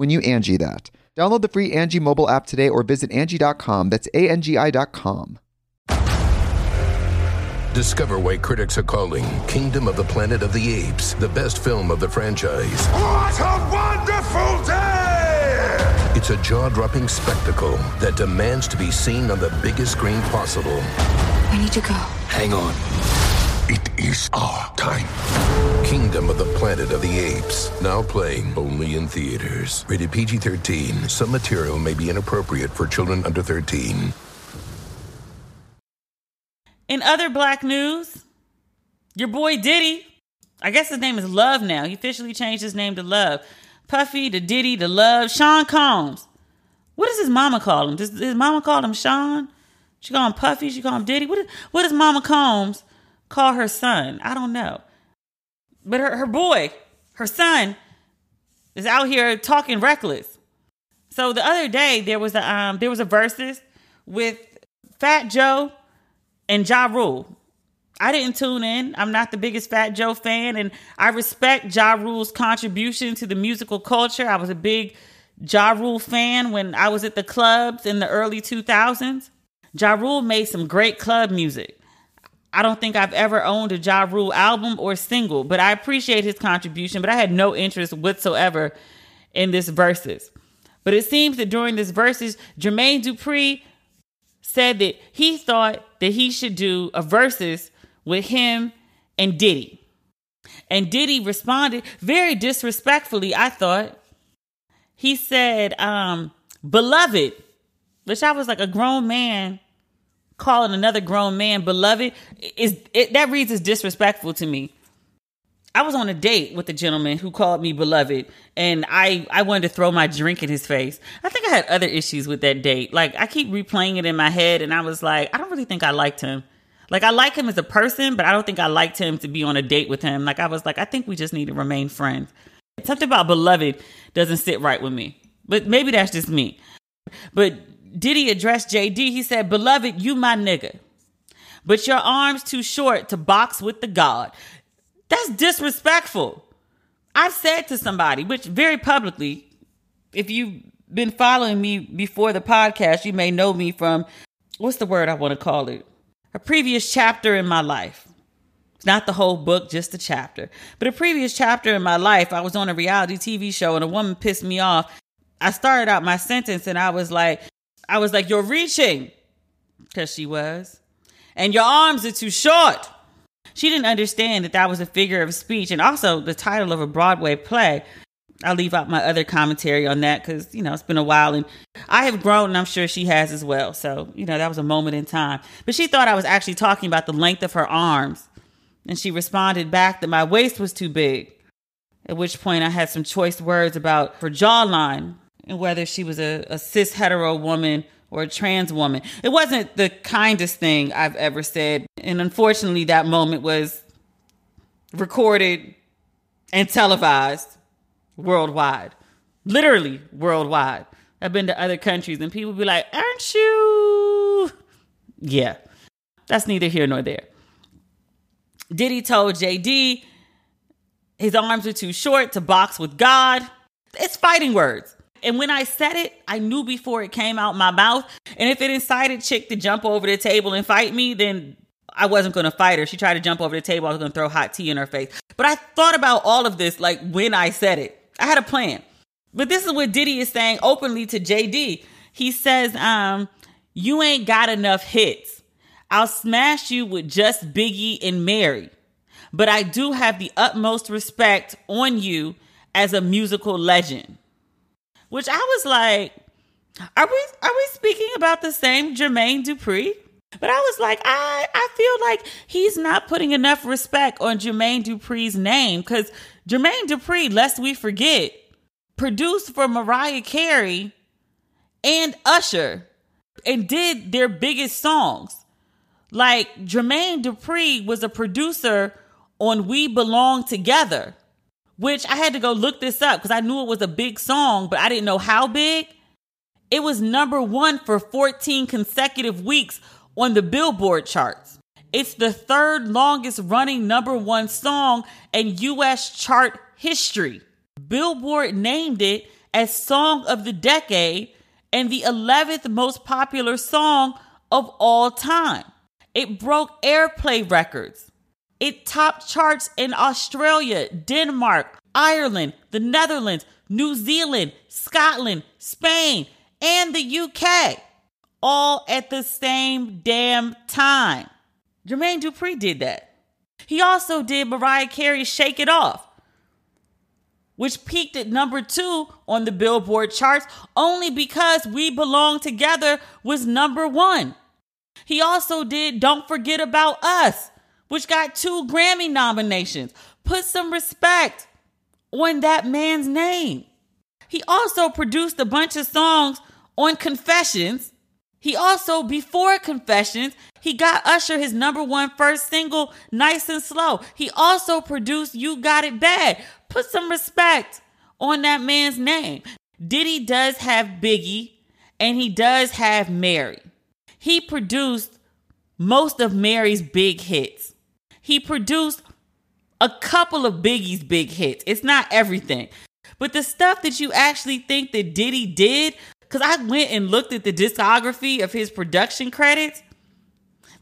when you Angie that. Download the free Angie mobile app today or visit Angie.com. That's A N G I.com. Discover why critics are calling Kingdom of the Planet of the Apes the best film of the franchise. What a wonderful day! It's a jaw dropping spectacle that demands to be seen on the biggest screen possible. I need to go. Hang on. It is our time. Kingdom of the Planet of the Apes. Now playing only in theaters. Rated PG 13. Some material may be inappropriate for children under 13. In other black news, your boy Diddy, I guess his name is Love now. He officially changed his name to Love. Puffy to Diddy to Love. Sean Combs. What does his mama call him? Does his mama call him Sean? She call him Puffy? She call him Diddy? What, what does Mama Combs call her son? I don't know. But her, her boy, her son, is out here talking reckless. So the other day there was a um there was a Verzuz with Fat Joe and Ja Rule. I didn't tune in. I'm not the biggest Fat Joe fan, and I respect Ja Rule's contribution to the musical culture. I was a big Ja Rule fan when I was at the clubs in the early 2000s. Ja Rule made some great club music. I don't think I've ever owned a Ja Rule album or single, but I appreciate his contribution, but I had no interest whatsoever in this Verzuz. But it seems that during this Verzuz, Jermaine Dupri said that he thought that he should do a Verzuz with him and Diddy. And Diddy responded very disrespectfully, I thought. He said, um, beloved, which I was like a grown man calling another grown man beloved is it, that reads as disrespectful to me. I was on a date with a gentleman who called me beloved, and I I wanted to throw my drink in his face. I think I had other issues with that date. Like I keep replaying it in my head, and I was like, I don't really think I liked him. Like I like him as a person, but I don't think I liked him to be on a date with him. Like I was like, I think we just need to remain friends. Something about beloved doesn't sit right with me, but maybe that's just me. But Diddy addressed JD. He said, Beloved, you my nigga. But your arms too short to box with the God. That's disrespectful. I've said to somebody, which very publicly, if you've been following me before the podcast, you may know me from what's the word I want to call it? A previous chapter in my life. It's not the whole book, just a chapter. But a previous chapter in my life, I was on a reality TV show and a woman pissed me off. I started out my sentence and I was like, I was like, You're reaching. Because she was. And your arms are too short. She didn't understand that that was a figure of speech and also the title of a Broadway play. I'll leave out my other commentary on that because, you know, it's been a while and I have grown and I'm sure she has as well. So, you know, that was a moment in time. But she thought I was actually talking about the length of her arms. And she responded back that my waist was too big. At which point I had some choice words about her jawline and whether she was a, a cis hetero woman or a trans woman. It wasn't the kindest thing I've ever said. And unfortunately, that moment was recorded and televised worldwide, literally worldwide. I've been to other countries and people be like, Aren't you? Yeah, that's neither here nor there. Diddy told JD his arms are too short to box with God. It's fighting words. And when I said it, I knew before it came out my mouth. And if it incited Chick to jump over the table and fight me, then I wasn't going to fight her. She tried to jump over the table. I was going to throw hot tea in her face. But I thought about all of this like when I said it. I had a plan. But this is what Diddy is saying openly to JD. He says, um, you ain't got enough hits. I'll smash you with just Biggie and Mary. But I do have the utmost respect on you as a musical legend. Which I was like, are we are we speaking about the same Jermaine Dupri? But I was like, I I feel like he's not putting enough respect on Jermaine Dupri's name because Jermaine Dupri, lest we forget, produced for Mariah Carey and Usher and did their biggest songs. Like Jermaine Dupri was a producer on We Belong Together which I had to go look this up because I knew it was a big song, but I didn't know how big. It was number one for 14 consecutive weeks on the Billboard charts. It's the third longest running number one song in US chart history. Billboard named it as Song of the Decade and the 11th most popular song of all time. It broke airplay records. It topped charts in Australia, Denmark, Ireland, the Netherlands, New Zealand, Scotland, Spain, and the UK, all at the same damn time. Jermaine Dupri did that. He also did Mariah Carey's Shake It Off, which peaked at number two on the Billboard charts only because We Belong Together was number one. He also did Don't Forget About Us, which got two Grammy nominations. Put some respect on that man's name. He also produced a bunch of songs on Confessions. He also, before Confessions, he got Usher his number one first single, Nice and Slow. He also produced You Got It Bad. Put some respect on that man's name. Diddy does have Biggie and he does have Mary. He produced most of Mary's big hits. He produced a couple of Biggie's big hits. It's not everything. But the stuff that you actually think that Diddy did, because I went and looked at the discography of his production credits,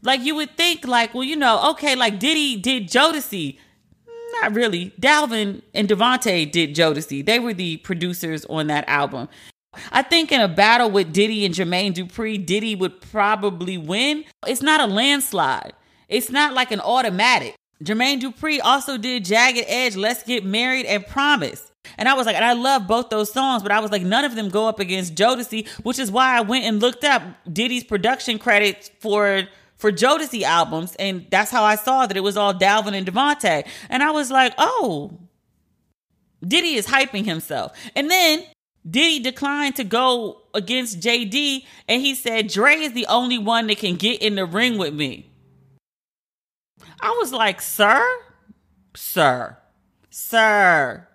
like you would think, like, well, you know, okay, like Diddy did Jodeci. Not really. Dalvin and DeVante did Jodeci. They were the producers on that album. I think in a battle with Diddy and Jermaine Dupri, Diddy would probably win. It's not a landslide. It's not like an automatic. Jermaine Dupri also did Jagged Edge, Let's Get Married, and Promise. And I was like, and I love both those songs, but I was like, none of them go up against Jodeci, which is why I went and looked up Diddy's production credits for for Jodeci albums, and that's how I saw that it was all Dalvin and DeVante. And I was like, oh, Diddy is hyping himself. And then Diddy declined to go against JD, and he said Dre is the only one that can get in the ring with me. I was like, sir, sir, sir.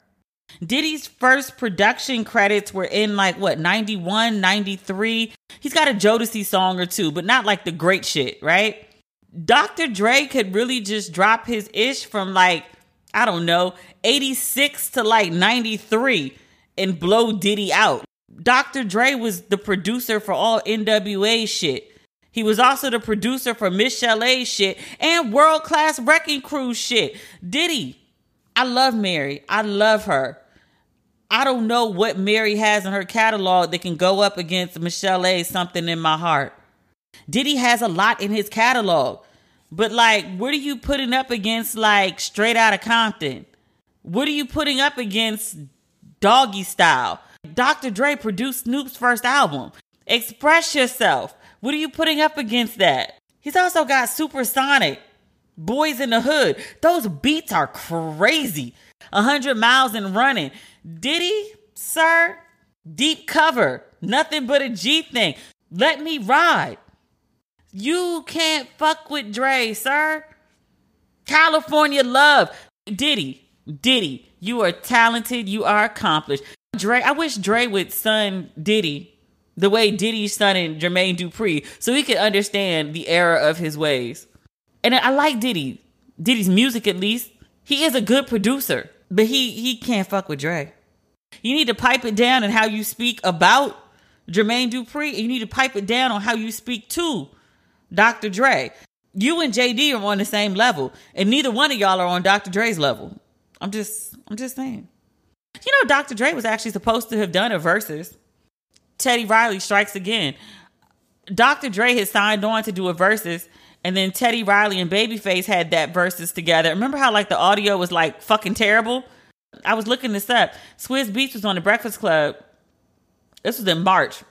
Diddy's first production credits were in like what, 91, 93. He's got a Jodeci song or two, but not like the great shit, right? Dr. Dre could really just drop his ish from like, I don't know, 86 to like 93 and blow Diddy out. Dr. Dre was the producer for all NWA shit. He was also the producer for Michel'le shit and World Class Wrecking Crew shit. Diddy, I love Mary. I love her. I don't know what Mary has in her catalog that can go up against Michel'le Something in my heart. Diddy has a lot in his catalog, but like, what are you putting up against like Straight Outta Compton? What are you putting up against Doggy Style? Dr. Dre produced Snoop's first album. Express yourself. What are you putting up against that? He's also got Supersonic, Boys in the Hood. Those beats are crazy. 100 miles and running. Diddy, sir, deep cover, nothing but a G thing. Let me ride. You can't fuck with Dre, sir. California love. Diddy, Diddy, you are talented. You are accomplished. Dre, I wish Dre would son Diddy the way Diddy's son and Jermaine Dupri so he could understand the error of his ways. And I like Diddy. Diddy's music at least. He is a good producer, but he he can't fuck with Dre. You need to pipe it down on how you speak about Jermaine Dupri. You need to pipe it down on how you speak to Dr. Dre. You and JD are on the same level, and neither one of y'all are on Dr. Dre's level. I'm just I'm just saying. You know, Dr. Dre was actually supposed to have done a Verzuz. Teddy Riley strikes again. Dr. Dre had signed on to do a Verzuz, and then Teddy Riley and Babyface had that Verzuz together. Remember how like the audio was like fucking terrible? I was looking this up. Swizz Beatz was on the Breakfast Club. This was in March.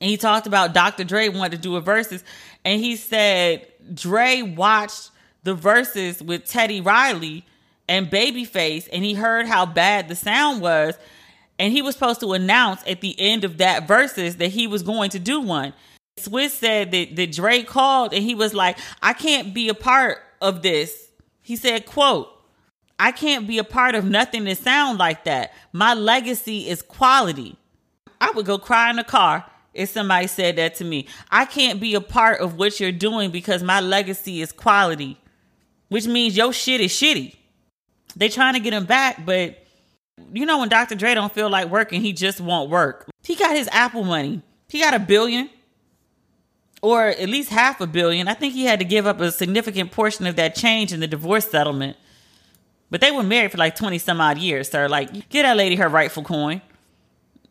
And he talked about Dr. Dre wanted to do a Verzuz. And he said Dre watched the Verzuz with Teddy Riley and Babyface, and he heard how bad the sound was. And he was supposed to announce at the end of that Verzuz that he was going to do one. Swizz said that, that Dre called and he was like, I can't be a part of this. He said, quote, I can't be a part of nothing that sound like that. My legacy is quality. I would go cry in the car if somebody said that to me. I can't be a part of what you're doing because my legacy is quality, which means your shit is shitty. They trying to get him back, but you know when Dr. Dre don't feel like working, he just won't work. He got his Apple money. He got a billion or at least half a billion. I think he had to give up a significant portion of that change in the divorce settlement. But they were married for like 20 some odd years, sir. Like, get that lady her rightful coin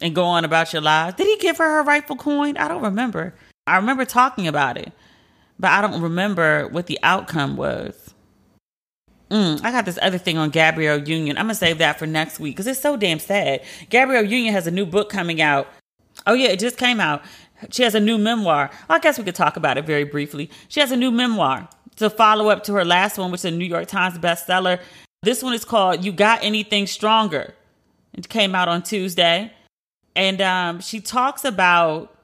and go on about your lives. Did he give her her rightful coin? I don't remember. I remember talking about it, but I don't remember what the outcome was. Mm, I got this other thing on Gabrielle Union. I'm gonna save that for next week because it's so damn sad. Gabrielle Union has a new book coming out. Oh yeah, it just came out. She has a new memoir. I guess we could talk about it very briefly. She has a new memoir to follow up to her last one, which is a New York Times bestseller. This one is called You Got Anything Stronger. It came out on Tuesday. And um, she talks about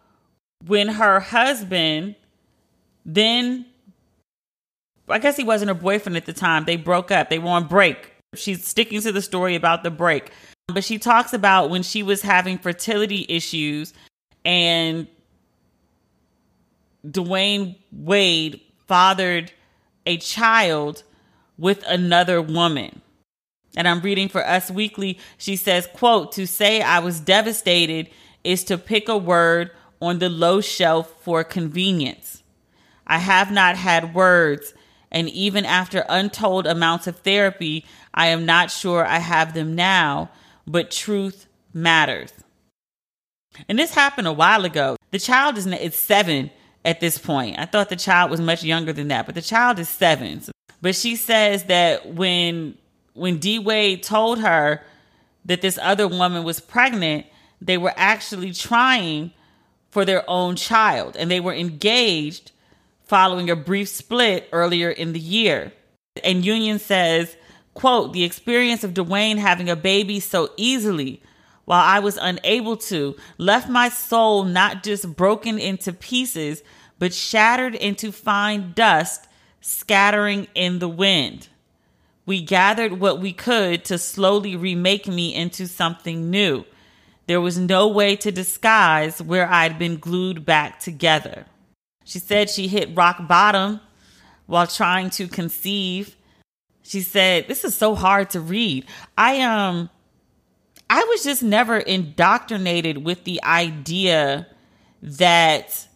when her husband then, I guess he wasn't her boyfriend at the time, they broke up, they were on break. She's sticking to the story about the break. But she talks about when she was having fertility issues and Dwyane Wade fathered a child with another woman. And I'm reading for Us Weekly. She says, quote, to say I was devastated is to pick a word on the low shelf for convenience. I have not had words, and even after untold amounts of therapy, I am not sure I have them now, but truth matters. And this happened a while ago. The child is it's seven at this point. I thought the child was much younger than that, but the child is seven. But she says that when when D Wade told her that this other woman was pregnant, they were actually trying for their own child and they were engaged following a brief split earlier in the year. And Union says, quote, the experience of Dwyane having a baby so easily while I was unable to left my soul not just broken into pieces, but shattered into fine dust scattering in the wind. We gathered what we could to slowly remake me into something new. There was no way to disguise where I'd been glued back together. She said she hit rock bottom while trying to conceive. She said, This is so hard to read. I um I was just never indoctrinated with the idea that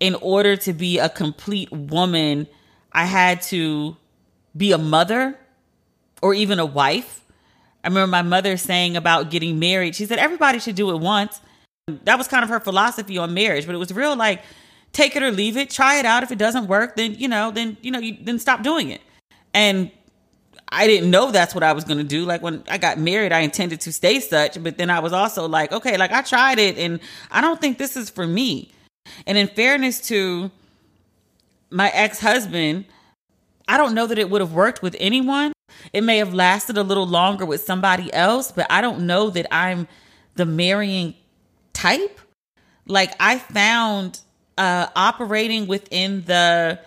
in order to be a complete woman, I had to be a mother or even a wife. I remember my mother saying about getting married. She said everybody should do it once. That was kind of her philosophy on marriage, but it was real like take it or leave it, try it out. If it doesn't work, then you know, then you know, you then stop doing it. And I didn't know that's what I was going to do. Like when I got married, I intended to stay such, but then I was also like, okay, like I tried it and I don't think this is for me. And in fairness to my ex husband, I don't know that it would have worked with anyone. It may have lasted a little longer with somebody else, but I don't know that I'm the marrying type. Like I found uh, operating within the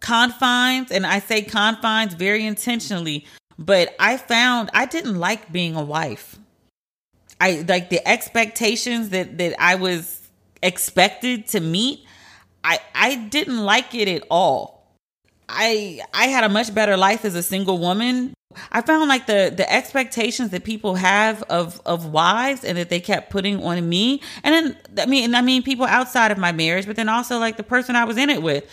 confines, and I say confines very intentionally, but I found I didn't like being a wife. I like the expectations that that I was expected to meet. I I didn't like it at all. I I had a much better life as a single woman. I found like the the expectations that people have of of wives and that they kept putting on me. And then I mean and I mean people outside of my marriage, but then also like the person I was in it with.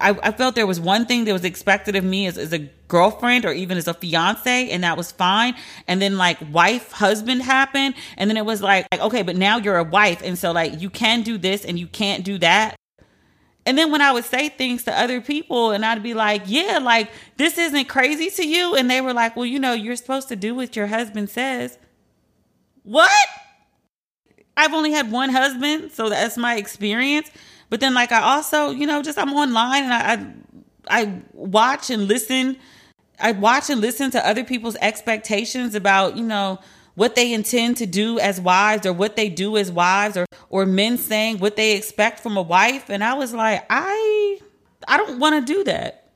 I, I felt there was one thing that was expected of me as, as a girlfriend or even as a fiance, and that was fine. And then like wife, husband happened, and then it was like, like okay, but now you're a wife, and so like you can do this and you can't do that. And then when I would say things to other people, and I'd be like, yeah, like this isn't crazy to you, and they were like, well, you know, you're supposed to do what your husband says. What? I've only had one husband, so that's my experience. But then, like, I also, you know, just I'm online and I, I, I watch and listen. I watch and listen to other people's expectations about, you know, what they intend to do as wives or what they do as wives or or men saying what they expect from a wife and I was like I I don't want to do that.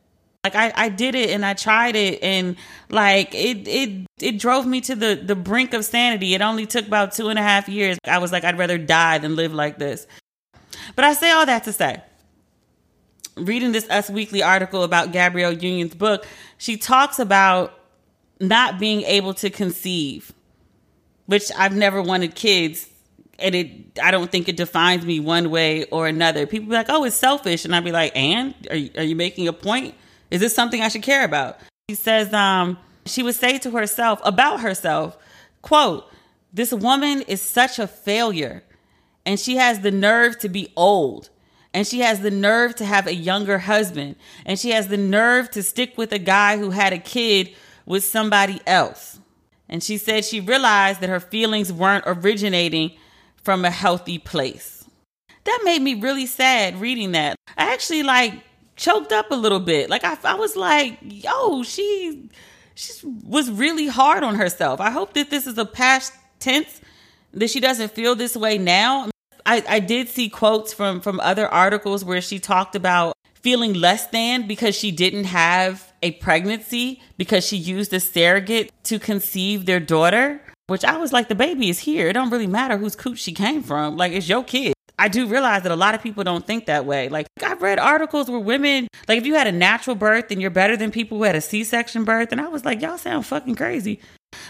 Like I I did it and I tried it and like it it it drove me to the the brink of sanity. It only took about two and a half years. I was like I'd rather die than live like this. But I say all that to say, reading this Us Weekly article about Gabrielle Union's book, she talks about not being able to conceive, which I've never wanted kids. And it, I don't think it defines me one way or another. People be like, "Oh, it's selfish," and I'd be like, "And are you, are you making a point? Is this something I should care about?" She says, um, she would say to herself about herself, "quote This woman is such a failure and she has the nerve to be old and she has the nerve to have a younger husband and she has the nerve to stick with a guy who had a kid with somebody else and she said she realized that her feelings weren't originating from a healthy place. That made me really sad reading that. I actually like choked up a little bit. Like i, I was like yo she she was really hard on herself. I hope that this is a past tense that she doesn't feel this way now. I, I did see quotes from from other articles where she talked about feeling less than because she didn't have a pregnancy because she used a surrogate to conceive their daughter which i was like the baby is here. It don't really matter whose cooch she came from. Like it's your kid. I do realize that a lot of people don't think that way. Like i've read articles where women like if you had a natural birth and you're better than people who had a c-section birth and i was like y'all sound fucking crazy.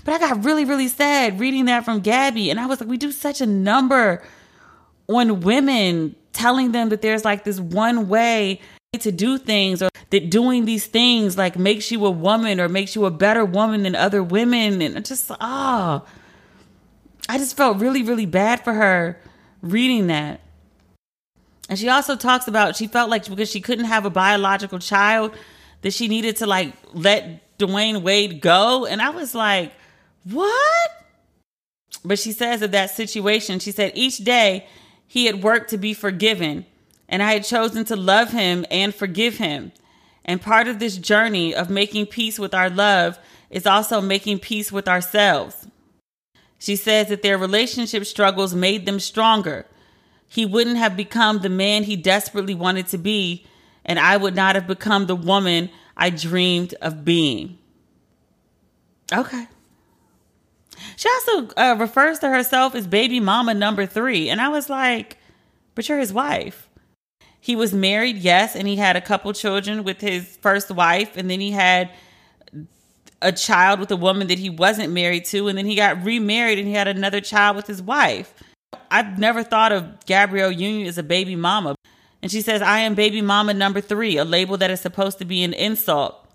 But i got really really sad reading that from gabby and i was like we do such a number on women telling them that there's like this one way to do things or that doing these things like makes you a woman or makes you a better woman than other women and just ah oh, I just felt really really bad for her reading that. And she also talks about she felt like because she couldn't have a biological child that she needed to like let Dwyane Wade go and I was like, "What?" But she says of that situation, she said each day he had worked to be forgiven, and I had chosen to love him and forgive him. And part of this journey of making peace with our love is also making peace with ourselves. She says that their relationship struggles made them stronger. He wouldn't have become the man he desperately wanted to be, and I would not have become the woman I dreamed of being. Okay. She also uh, refers to herself as baby mama number three. And I was like, but you're his wife. He was married, yes, and he had a couple children with his first wife. And then he had a child with a woman that he wasn't married to. And then he got remarried and he had another child with his wife. I've never thought of Gabrielle Union as a baby mama. And she says, I am baby mama number three, a label that is supposed to be an insult.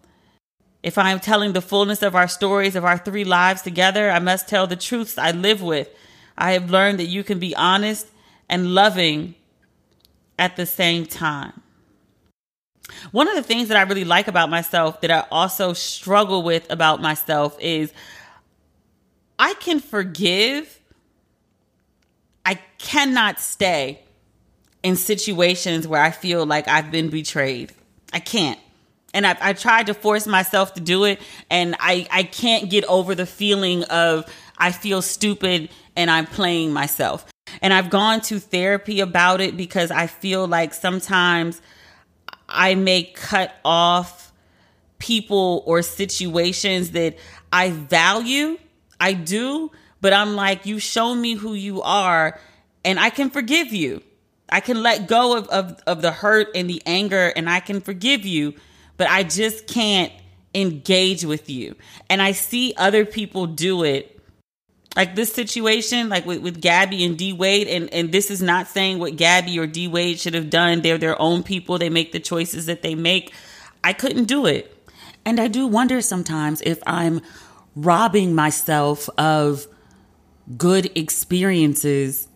If I am telling the fullness of our stories of our three lives together, I must tell the truths I live with. I have learned that you can be honest and loving at the same time. One of the things that I really like about myself that I also struggle with about myself is I can forgive. I cannot stay in situations where I feel like I've been betrayed. I can't and I, I tried to force myself to do it and I, I can't get over the feeling of i feel stupid and i'm playing myself And I've gone to therapy about it because I feel like sometimes I may cut off people or situations that I value. I do, but I'm like, you show me who you are and I can forgive you. I can let go of, of, of the hurt and the anger and I can forgive you, but I just can't engage with you. And I see other people do it. Like this situation, like with, with Gabby and D Wade, and, and this is not saying what Gabby or D Wade should have done. They're their own people. They make the choices that they make. I couldn't do it. And I do wonder sometimes if I'm robbing myself of good experiences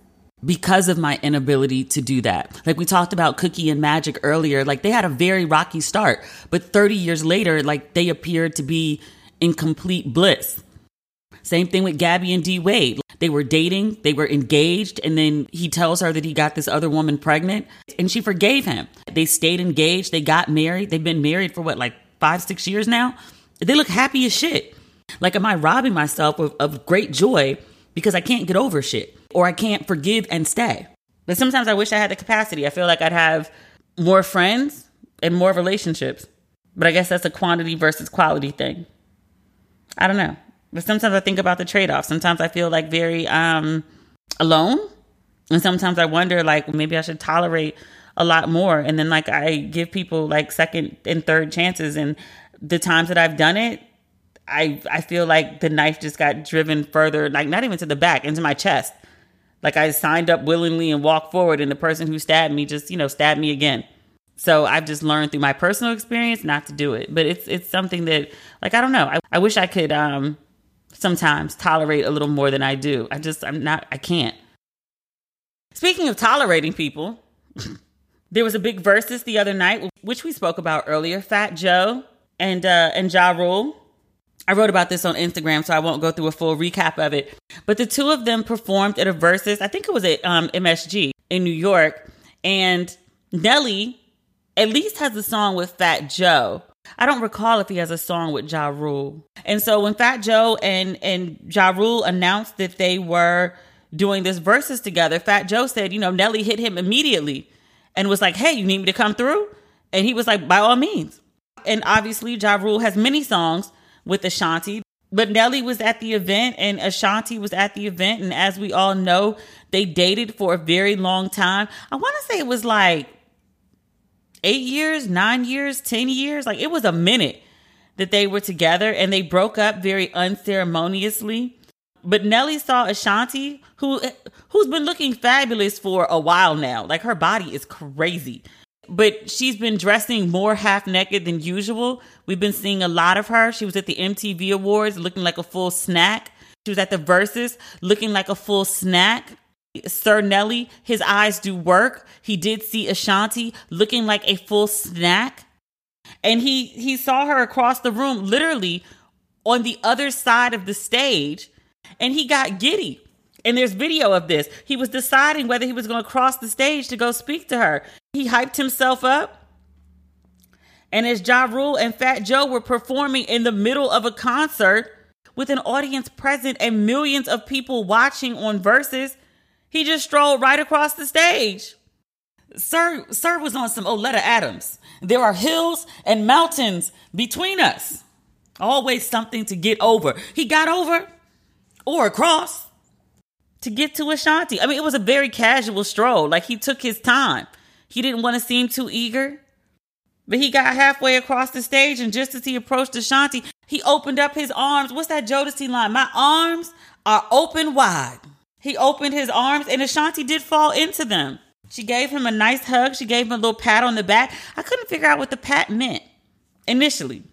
because of my inability to do that. Like we talked about Cookie and Magic earlier, like they had a very rocky start, but 30 years later, like they appeared to be in complete bliss. Same thing with Gabby and D Wade. They were dating, they were engaged, and then he tells her that he got this other woman pregnant, and she forgave him. They stayed engaged, they got married. They've been married for what, like five, six years now? They look happy as shit. Like, am I robbing myself of, of great joy because I can't get over shit? or I can't forgive and stay. But sometimes I wish I had the capacity. I feel like I'd have more friends and more relationships. But I guess that's a quantity versus quality thing. I don't know. But sometimes I think about the trade off. Sometimes I feel like very um, alone. And sometimes I wonder, like, maybe I should tolerate a lot more. And then, like, I give people like second and third chances. And the times that I've done it, I I feel like the knife just got driven further, like not even to the back, into my chest. Like I signed up willingly and walked forward, and the person who stabbed me just, you know, stabbed me again. So I've just learned through my personal experience not to do it. But it's it's something that, like, I don't know. I, I wish I could um sometimes tolerate a little more than I do. I just I'm not. I can't. Speaking of tolerating people, there was a big Verzuz the other night, which we spoke about earlier. Fat Joe and uh, and Ja Rule. I wrote about this on Instagram, so I won't go through a full recap of it. But the two of them performed at a Verzuz. I think it was at um, MSG in New York, and Nelly at least has a song with Fat Joe. I don't recall if he has a song with Ja Rule. And so when Fat Joe and and Ja Rule announced that they were doing this Verzuz together, Fat Joe said, you know, Nelly hit him immediately and was like, "Hey, you need me to come through?" And he was like, "By all means." And obviously, Ja Rule has many songs with Ashanti. But Nelly was at the event and Ashanti was at the event. And as we all know, they dated for a very long time. I want to say it was like eight years, nine years, 10 years. Like it was a minute that they were together and they broke up very unceremoniously. But Nelly saw Ashanti, who who's been looking fabulous for a while now. Like her body is crazy but she's been dressing more half naked than usual. We've been seeing a lot of her. She was at the MTV Awards looking like a full snack. She was at the Verzuz looking like a full snack. Sir Nelly, his eyes do work. He did see Ashanti looking like a full snack. And he he saw her across the room, literally on the other side of the stage, and he got giddy. And there's video of this. He was deciding whether he was going to cross the stage to go speak to her. He hyped himself up. And as Ja Rule and Fat Joe were performing in the middle of a concert with an audience present and millions of people watching on Verzuz, he just strolled right across the stage. Sir, Sir was on some Oleta Adams. There are hills and mountains between us. Always something to get over. He got over or across to get to Ashanti. I mean, it was a very casual stroll. Like he took his time. He didn't want to seem too eager. But he got halfway across the stage, and just as he approached Ashanti, he opened up his arms. What's that Jodeci line? My arms are open wide. He opened his arms, and Ashanti did fall into them. She gave him a nice hug. She gave him a little pat on the back. I couldn't figure out what the pat meant initially.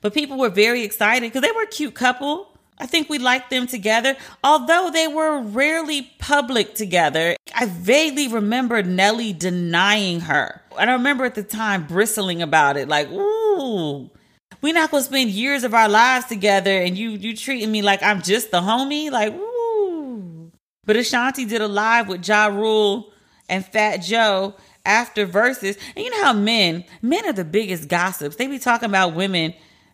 But people were very excited because they were a cute couple. I think we liked them together, although they were rarely public together. I vaguely remember Nelly denying her. And I remember at the time bristling about it, like, ooh, we're not gonna spend years of our lives together and you you treating me like I'm just the homie, like, ooh. But Ashanti did a live with Ja Rule and Fat Joe after Verzuz. And you know how men, men are the biggest gossips. They be talking about women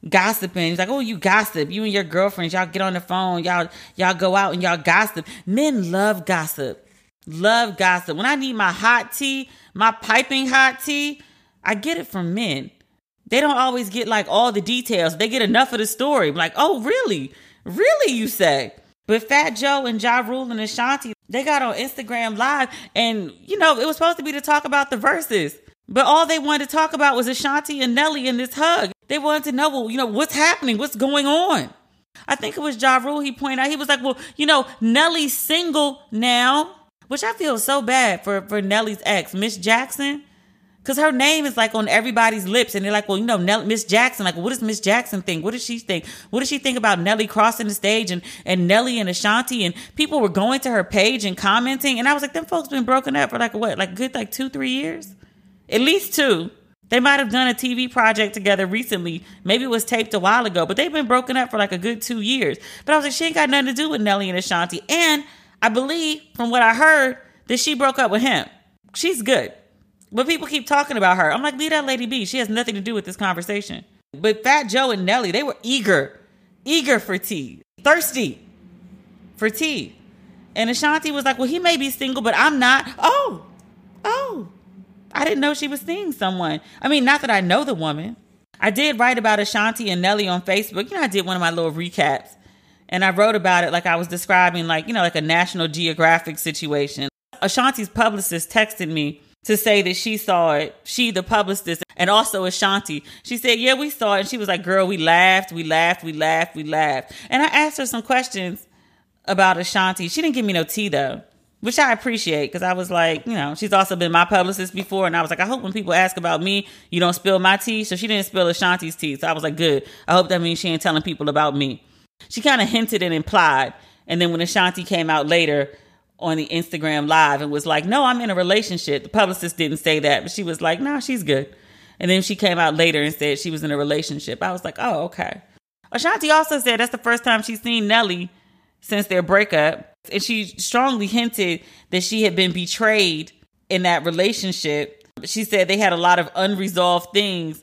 gossiping. He's like, oh, you gossip. You and your girlfriends, y'all get on the phone, y'all y'all go out and y'all gossip. Men love gossip. Love gossip. When I need my hot tea, my piping hot tea, I get it from men. They don't always get like all the details. They get enough of the story. like, oh, really? Really, you say? But Fat Joe and Ja Rule and Ashanti, they got on Instagram Live, and you know, it was supposed to be to talk about the Verzuz. But all they wanted to talk about was Ashanti and Nelly in this hug. They wanted to know, well, you know, what's happening? What's going on? I think it was Ja Rule he pointed out. He was like, well, you know, Nelly's single now, which I feel so bad for, for Nelly's ex, Miss Jackson. Cause her name is like on everybody's lips, and they're like, "Well, you know, Miss Jackson. Like, what does Miss Jackson think? What does she think? What does she think about Nelly crossing the stage and and Nelly and Ashanti?" And people were going to her page and commenting, and I was like, "Them folks been broken up for like what, like good like two, three years, at least two. They might have done a TV project together recently. Maybe it was taped a while ago, but they've been broken up for like a good two years. But I was like, she ain't got nothing to do with Nelly and Ashanti, and I believe from what I heard that she broke up with him. She's good." But people keep talking about her. I'm like, leave that lady be. She has nothing to do with this conversation. But Fat Joe and Nelly, they were eager, eager for tea, thirsty for tea. And Ashanti was like, well, he may be single, but I'm not. Oh, oh, I didn't know she was seeing someone. I mean, not that I know the woman. I did write about Ashanti and Nelly on Facebook. You know, I did one of my little recaps. And I wrote about it like I was describing, like, you know, like a National Geographic situation. Ashanti's publicist texted me to say that she saw it. She, the publicist, and also Ashanti. She said, Yeah, we saw it. And she was like, Girl, we laughed, we laughed, we laughed, we laughed. And I asked her some questions about Ashanti. She didn't give me no tea though, which I appreciate because I was like, you know, she's also been my publicist before. And I was like, I hope when people ask about me, you don't spill my tea. So she didn't spill Ashanti's tea. So I was like, Good. I hope that means she ain't telling people about me. She kind of hinted and implied. And then when Ashanti came out later, on the Instagram live and was like, "No, I'm in a relationship." The publicist didn't say that, but she was like, "No, nah, she's good." And then she came out later and said she was in a relationship. I was like, "Oh, okay." Ashanti also said that's the first time she's seen Nelly since their breakup, and she strongly hinted that she had been betrayed in that relationship. She said they had a lot of unresolved things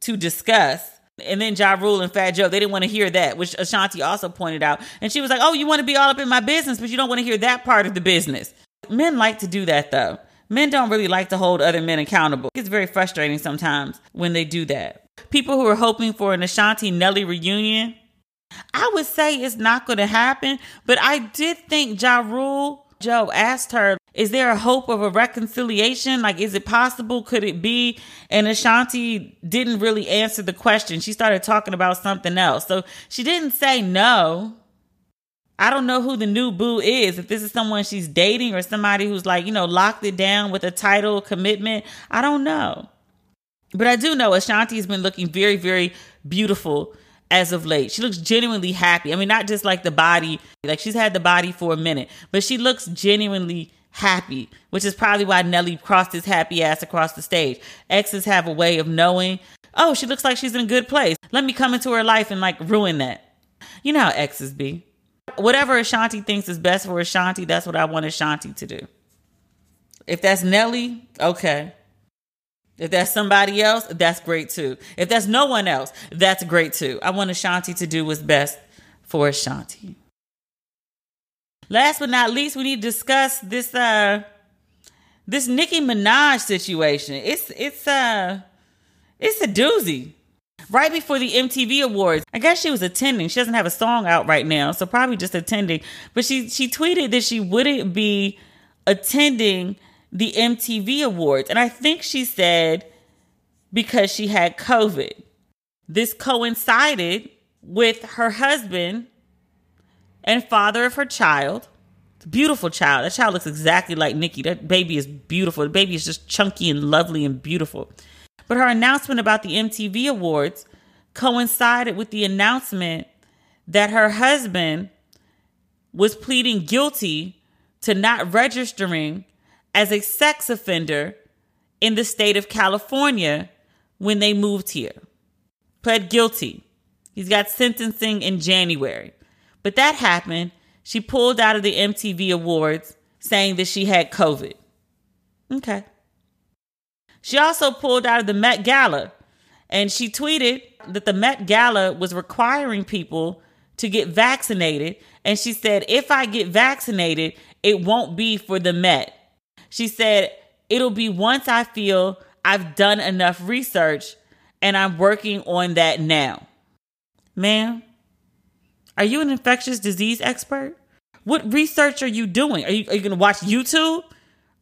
to discuss and then Ja Rule and Fat Joe, they didn't want to hear that, which Ashanti also pointed out. And she was like, Oh, you want to be all up in my business, but you don't want to hear that part of the business. Men like to do that though. Men don't really like to hold other men accountable. It's very frustrating sometimes when they do that. People who are hoping for an Ashanti Nelly reunion, I would say it's not going to happen, but I did think Ja Rule, Joe asked her, is there a hope of a reconciliation? Like, is it possible? Could it be? And Ashanti didn't really answer the question. She started talking about something else. So she didn't say no. I don't know who the new boo is. If this is someone she's dating or somebody who's like, you know, locked it down with a title commitment, I don't know. But I do know Ashanti has been looking very, very beautiful as of late. She looks genuinely happy. I mean, not just like the body, like she's had the body for a minute, but she looks genuinely happy, which is probably why Nelly crossed his happy ass across the stage. Exes have a way of knowing, oh, she looks like she's in a good place. Let me come into her life and like ruin that. You know how exes be. Whatever Ashanti thinks is best for Ashanti, that's what I want Ashanti to do. If that's Nelly, okay. If that's somebody else, that's great too. If that's no one else, that's great too. I want Ashanti to do what's best for Ashanti. Last but not least, we need to discuss this uh this Nicki Minaj situation. It's it's uh it's a doozy. Right before the MTV Awards, I guess she was attending. She doesn't have a song out right now, so probably just attending. But she she tweeted that she wouldn't be attending the MTV Awards, and I think she said because she had COVID. This coincided with her husband and father of her child. Beautiful child. That child looks exactly like Nicki. That baby is beautiful. The baby is just chunky and lovely and beautiful. But her announcement about the MTV Awards coincided with the announcement that her husband was pleading guilty to not registering as a sex offender in the state of California when they moved here. Pled guilty. He's got sentencing in January. But that happened. She pulled out of the MTV Awards saying that she had COVID. Okay. She also pulled out of the Met Gala and she tweeted that the Met Gala was requiring people to get vaccinated. And she said, if I get vaccinated, it won't be for the Met. She said, it'll be once I feel I've done enough research and I'm working on that now. Ma'am, are you an infectious disease expert? What research are you doing? Are you, are you going to watch YouTube?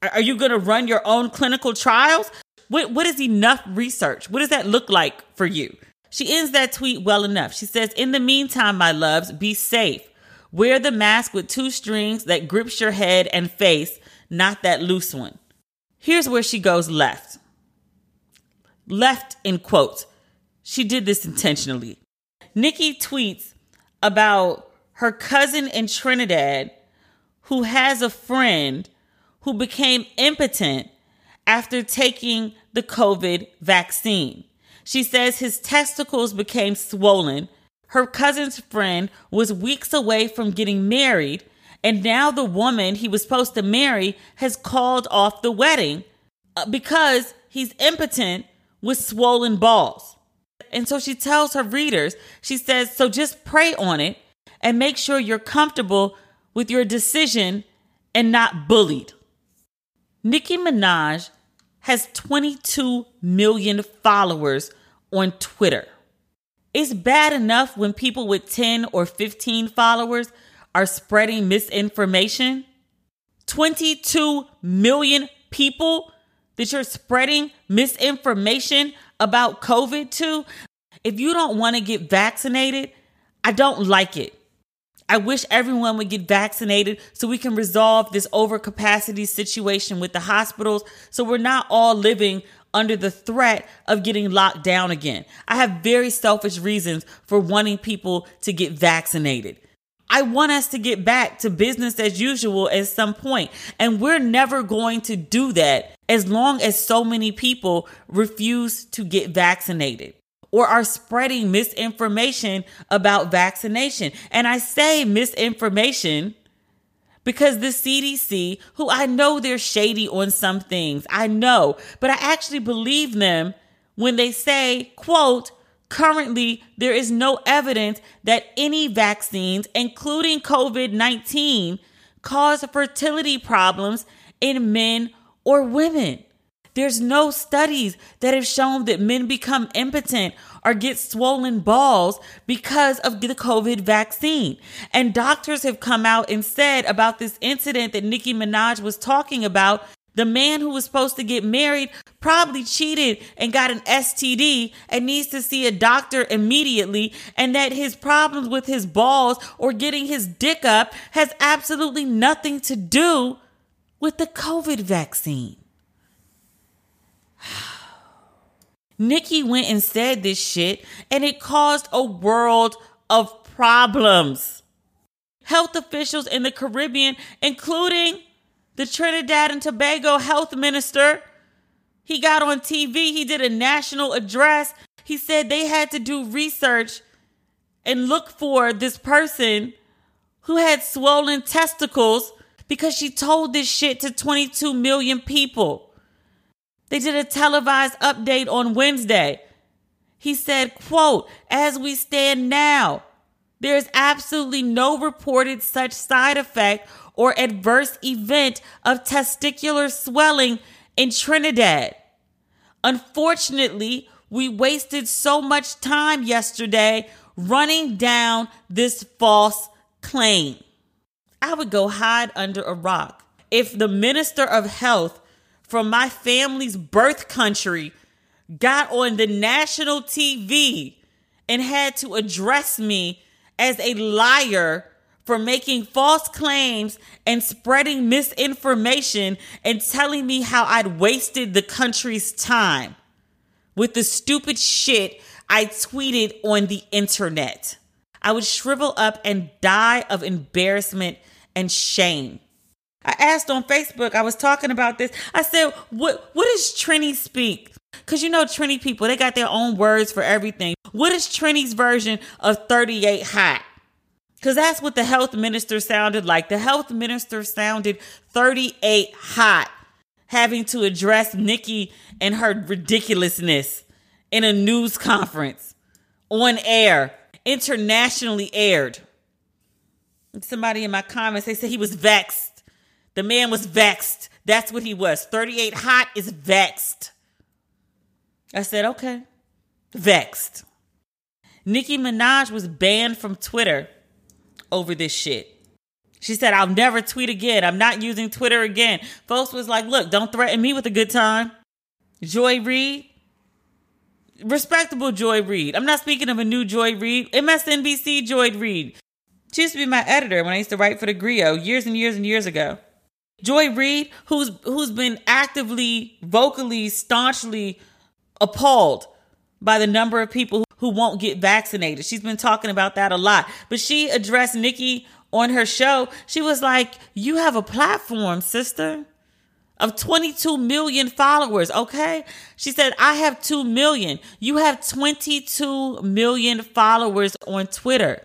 Are you going to run your own clinical trials? What, what is enough research? What does that look like for you? She ends that tweet well enough. She says, In the meantime, my loves, be safe. Wear the mask with two strings that grips your head and face, not that loose one. Here's where she goes left. Left in quotes. She did this intentionally. Nicki tweets about her cousin in Trinidad who has a friend who became impotent after taking the COVID vaccine. She says his testicles became swollen. Her cousin's friend was weeks away from getting married, and now the woman he was supposed to marry has called off the wedding uh, because he's impotent with swollen balls. And so she tells her readers, she says, so just pray on it and make sure you're comfortable with your decision and not bullied. Nicki Minaj has 22 million followers on Twitter. It's bad enough when people with 10 or 15 followers are spreading misinformation. 22 million people that you're spreading misinformation about COVID to. If you don't want to get vaccinated, I don't like it. I wish everyone would get vaccinated so we can resolve this overcapacity situation with the hospitals so we're not all living under the threat of getting locked down again. I have very selfish reasons for wanting people to get vaccinated. I want us to get back to business as usual at some point, and we're never going to do that as long as so many people refuse to get vaccinated or are spreading misinformation about vaccination. And I say misinformation because the CDC, who I know they're shady on some things, I know, but I actually believe them when they say, quote, currently there is no evidence that any vaccines, including COVID 19, cause fertility problems in men or women. There's no studies that have shown that men become impotent or get swollen balls because of the COVID vaccine. And doctors have come out and said about this incident that Nicki Minaj was talking about. The man who was supposed to get married probably cheated and got an STD and needs to see a doctor immediately, and that his problems with his balls or getting his dick up has absolutely nothing to do with the COVID vaccine. Nicki went and said this shit, and it caused a world of problems. Health officials in the Caribbean, including the Trinidad and Tobago health minister, he got on TV, he did a national address. He said they had to do research and look for this person who had swollen testicles because she told this shit to 22 million people. They did a televised update on Wednesday. He said, quote, as we stand now, there is absolutely no reported such side effect or adverse event of testicular swelling in Trinidad. Unfortunately, we wasted so much time yesterday running down this false claim. I would go hide under a rock if the Minister of Health from my family's birth country got on the national TV and had to address me as a liar for making false claims and spreading misinformation and telling me how I'd wasted the country's time with the stupid shit I tweeted on the internet. I would shrivel up and die of embarrassment and shame. I asked on Facebook, I was talking about this. I said, what what is Trini speak? Cause you know Trini people, they got their own words for everything. What is Trini's version of 38 hot? Cause that's what the health minister sounded like. The health minister sounded 38 hot, having to address Nicki and her ridiculousness in a news conference on air, internationally aired. Somebody in my comments, they said he was vexed. The man was vexed. That's what he was. 38 hot is vexed. I said, okay. Vexed. Nicki Minaj was banned from Twitter over this shit. She said, I'll never tweet again. I'm not using Twitter again. Folks was like, look, don't threaten me with a good time. Joy Reid, respectable Joy Reid. I'm not speaking of a new Joy Reid. MSNBC Joy Reid. She used to be my editor when I used to write for the Grio years and years and years ago. Joy Reid, who's who's been actively, vocally, staunchly appalled by the number of people who won't get vaccinated. She's been talking about that a lot. But she addressed Nicki on her show. She was like, You have a platform, sister, of 22 million followers, okay? She said, I have 2 million. You have 22 million followers on Twitter.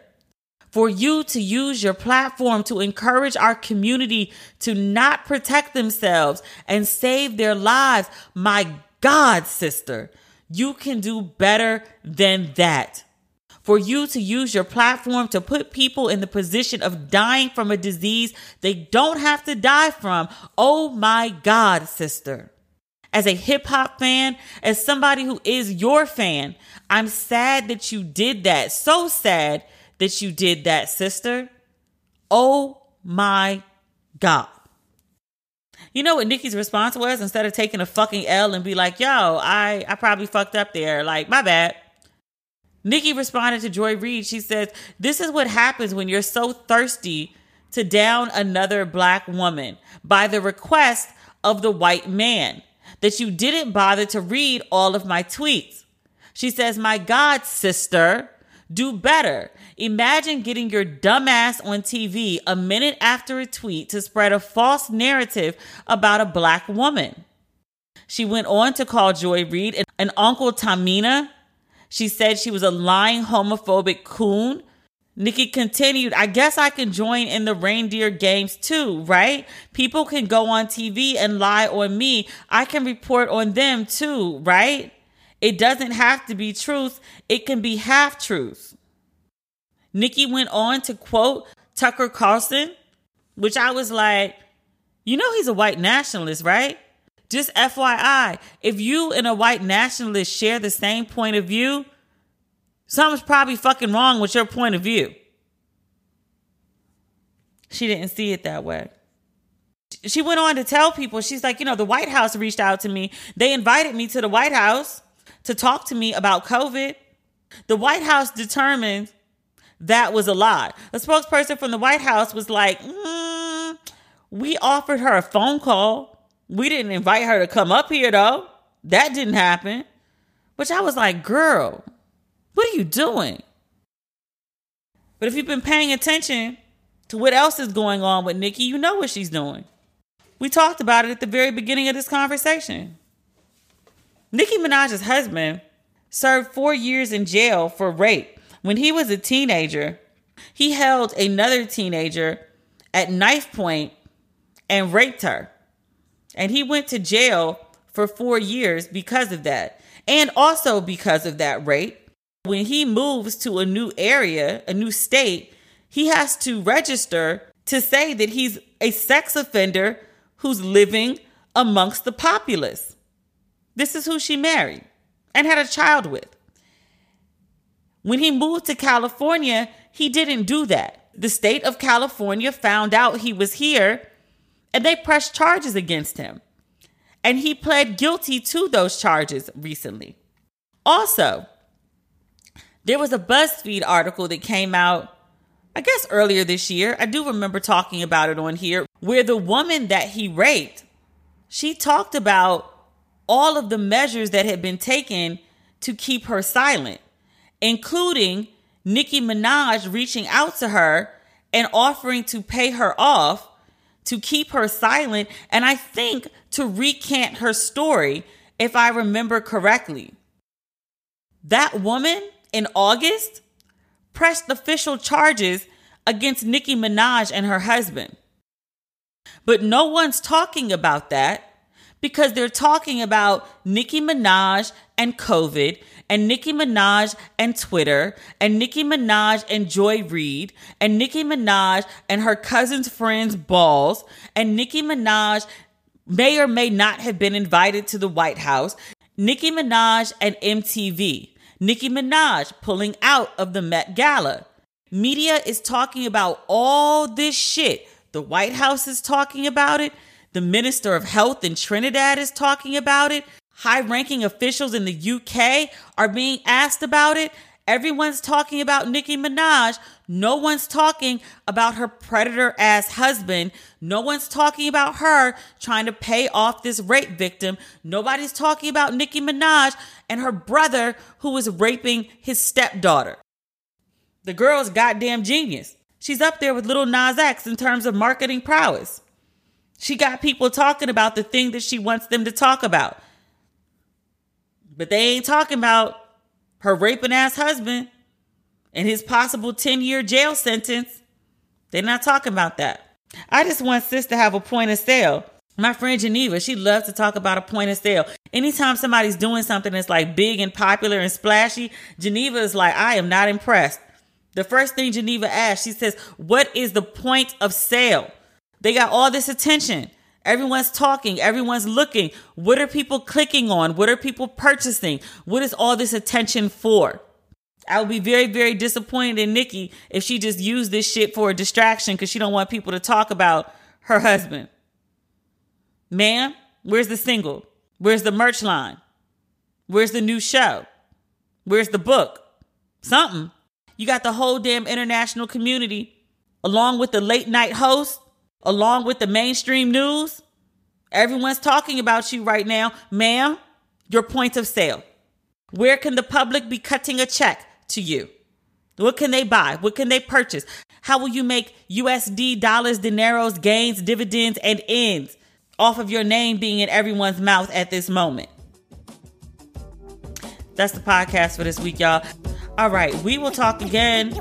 For you to use your platform to encourage our community to not protect themselves and save their lives, my God, sister, you can do better than that. For you to use your platform to put people in the position of dying from a disease they don't have to die from. Oh my God, sister. As a hip hop fan, as somebody who is your fan, I'm sad that you did that. So sad that you did that, sister. Oh my God. You know what Nicki's response was? Instead of taking a fucking L and be like, yo, I, I probably fucked up there. Like, my bad. Nicki responded to Joy Reid. She says, This is what happens when you're so thirsty to down another black woman by the request of the white man that you didn't bother to read all of my tweets. She says, My God, sister, do better. Imagine getting your dumbass on TV a minute after a tweet to spread a false narrative about a black woman. She went on to call Joy Reid an, an Uncle Tamina. She said she was a lying homophobic coon. Nicki continued, I guess I can join in the reindeer games too, right? People can go on TV and lie on me. I can report on them too, right? It doesn't have to be truth, it can be half truth. Nicki went on to quote Tucker Carlson, which I was like, you know, he's a white nationalist, right? Just FYI, if you and a white nationalist share the same point of view, something's probably fucking wrong with your point of view. She didn't see it that way. She went on to tell people, she's like, you know, the White House reached out to me. They invited me to the White House to talk to me about COVID. The White House determined that was a lie. A spokesperson from the White House was like, mm, we offered her a phone call. We didn't invite her to come up here though. That didn't happen. Which I was like, girl, what are you doing? But if you've been paying attention to what else is going on with Nicki, you know what she's doing. We talked about it at the very beginning of this conversation. Nicki Minaj's husband served four years in jail for rape. When he was a teenager, he held another teenager at knife point and raped her. And he went to jail for four years because of that. And also because of that rape. When he moves to a new area, a new state, he has to register to say that he's a sex offender who's living amongst the populace. This is who she married and had a child with. When he moved to California, he didn't do that. The state of California found out he was here and they pressed charges against him. And he pled guilty to those charges recently. Also, there was a BuzzFeed article that came out, I guess earlier this year. I do remember talking about it on here, where the woman that he raped, she talked about all of the measures that had been taken to keep her silent, including Nicki Minaj reaching out to her and offering to pay her off to keep her silent and I think to recant her story, if I remember correctly. That woman in August pressed official charges against Nicki Minaj and her husband. But no one's talking about that because they're talking about Nicki Minaj and COVID, and Nicki Minaj and Twitter, and Nicki Minaj and Joy Reid, and Nicki Minaj and her cousin's friends' balls, and Nicki Minaj may or may not have been invited to the White House, Nicki Minaj and MTV, Nicki Minaj pulling out of the Met Gala. Media is talking about all this shit. The White House is talking about it. The Minister of Health in Trinidad is talking about it. High ranking officials in the UK are being asked about it. Everyone's talking about Nicki Minaj. No one's talking about her predator ass husband. No one's talking about her trying to pay off this rape victim. Nobody's talking about Nicki Minaj and her brother who was raping his stepdaughter. The girl's goddamn genius. She's up there with Lil Nas X in terms of marketing prowess. She got people talking about the thing that she wants them to talk about. But they ain't talking about her raping ass husband and his possible 10 year jail sentence. They're not talking about that. I just want sis to have a point of sale. My friend Geneva, she loves to talk about a point of sale. Anytime somebody's doing something that's like big and popular and splashy, Geneva is like, I am not impressed. The first thing Geneva asks, she says, What is the point of sale? They got all this attention. Everyone's talking, everyone's looking. What are people clicking on? What are people purchasing? What is all this attention for? I would be very, very disappointed in Nicki if she just used this shit for a distraction because she don't want people to talk about her husband. Ma'am, where's the single? Where's the merch line? Where's the new show? Where's the book? Something. You got the whole damn international community along with the late night host along with the mainstream news. Everyone's talking about you right now. Ma'am, your point of sale. Where can the public be cutting a check to you? What can they buy? What can they purchase? How will you make USD dollars, dineros, gains, dividends, and ends off of your name being in everyone's mouth at this moment? That's the podcast for this week, y'all. All right, we will talk again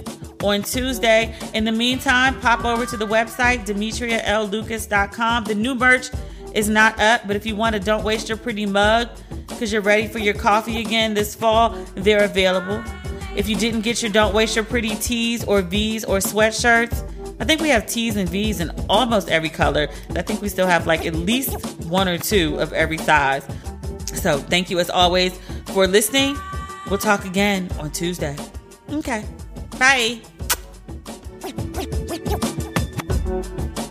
on Tuesday. In the meantime, pop over to the website, demetrialucas.com. The new merch is not up, but if you want to don't waste your pretty mug because you're ready for your coffee again this fall, they're available. If you didn't get your don't waste your pretty tees or V's or sweatshirts, I think we have T's and V's in almost every color. I think we still have like at least one or two of every size. So thank you as always for listening. We'll talk again on Tuesday. Okay. Bye. Thank you.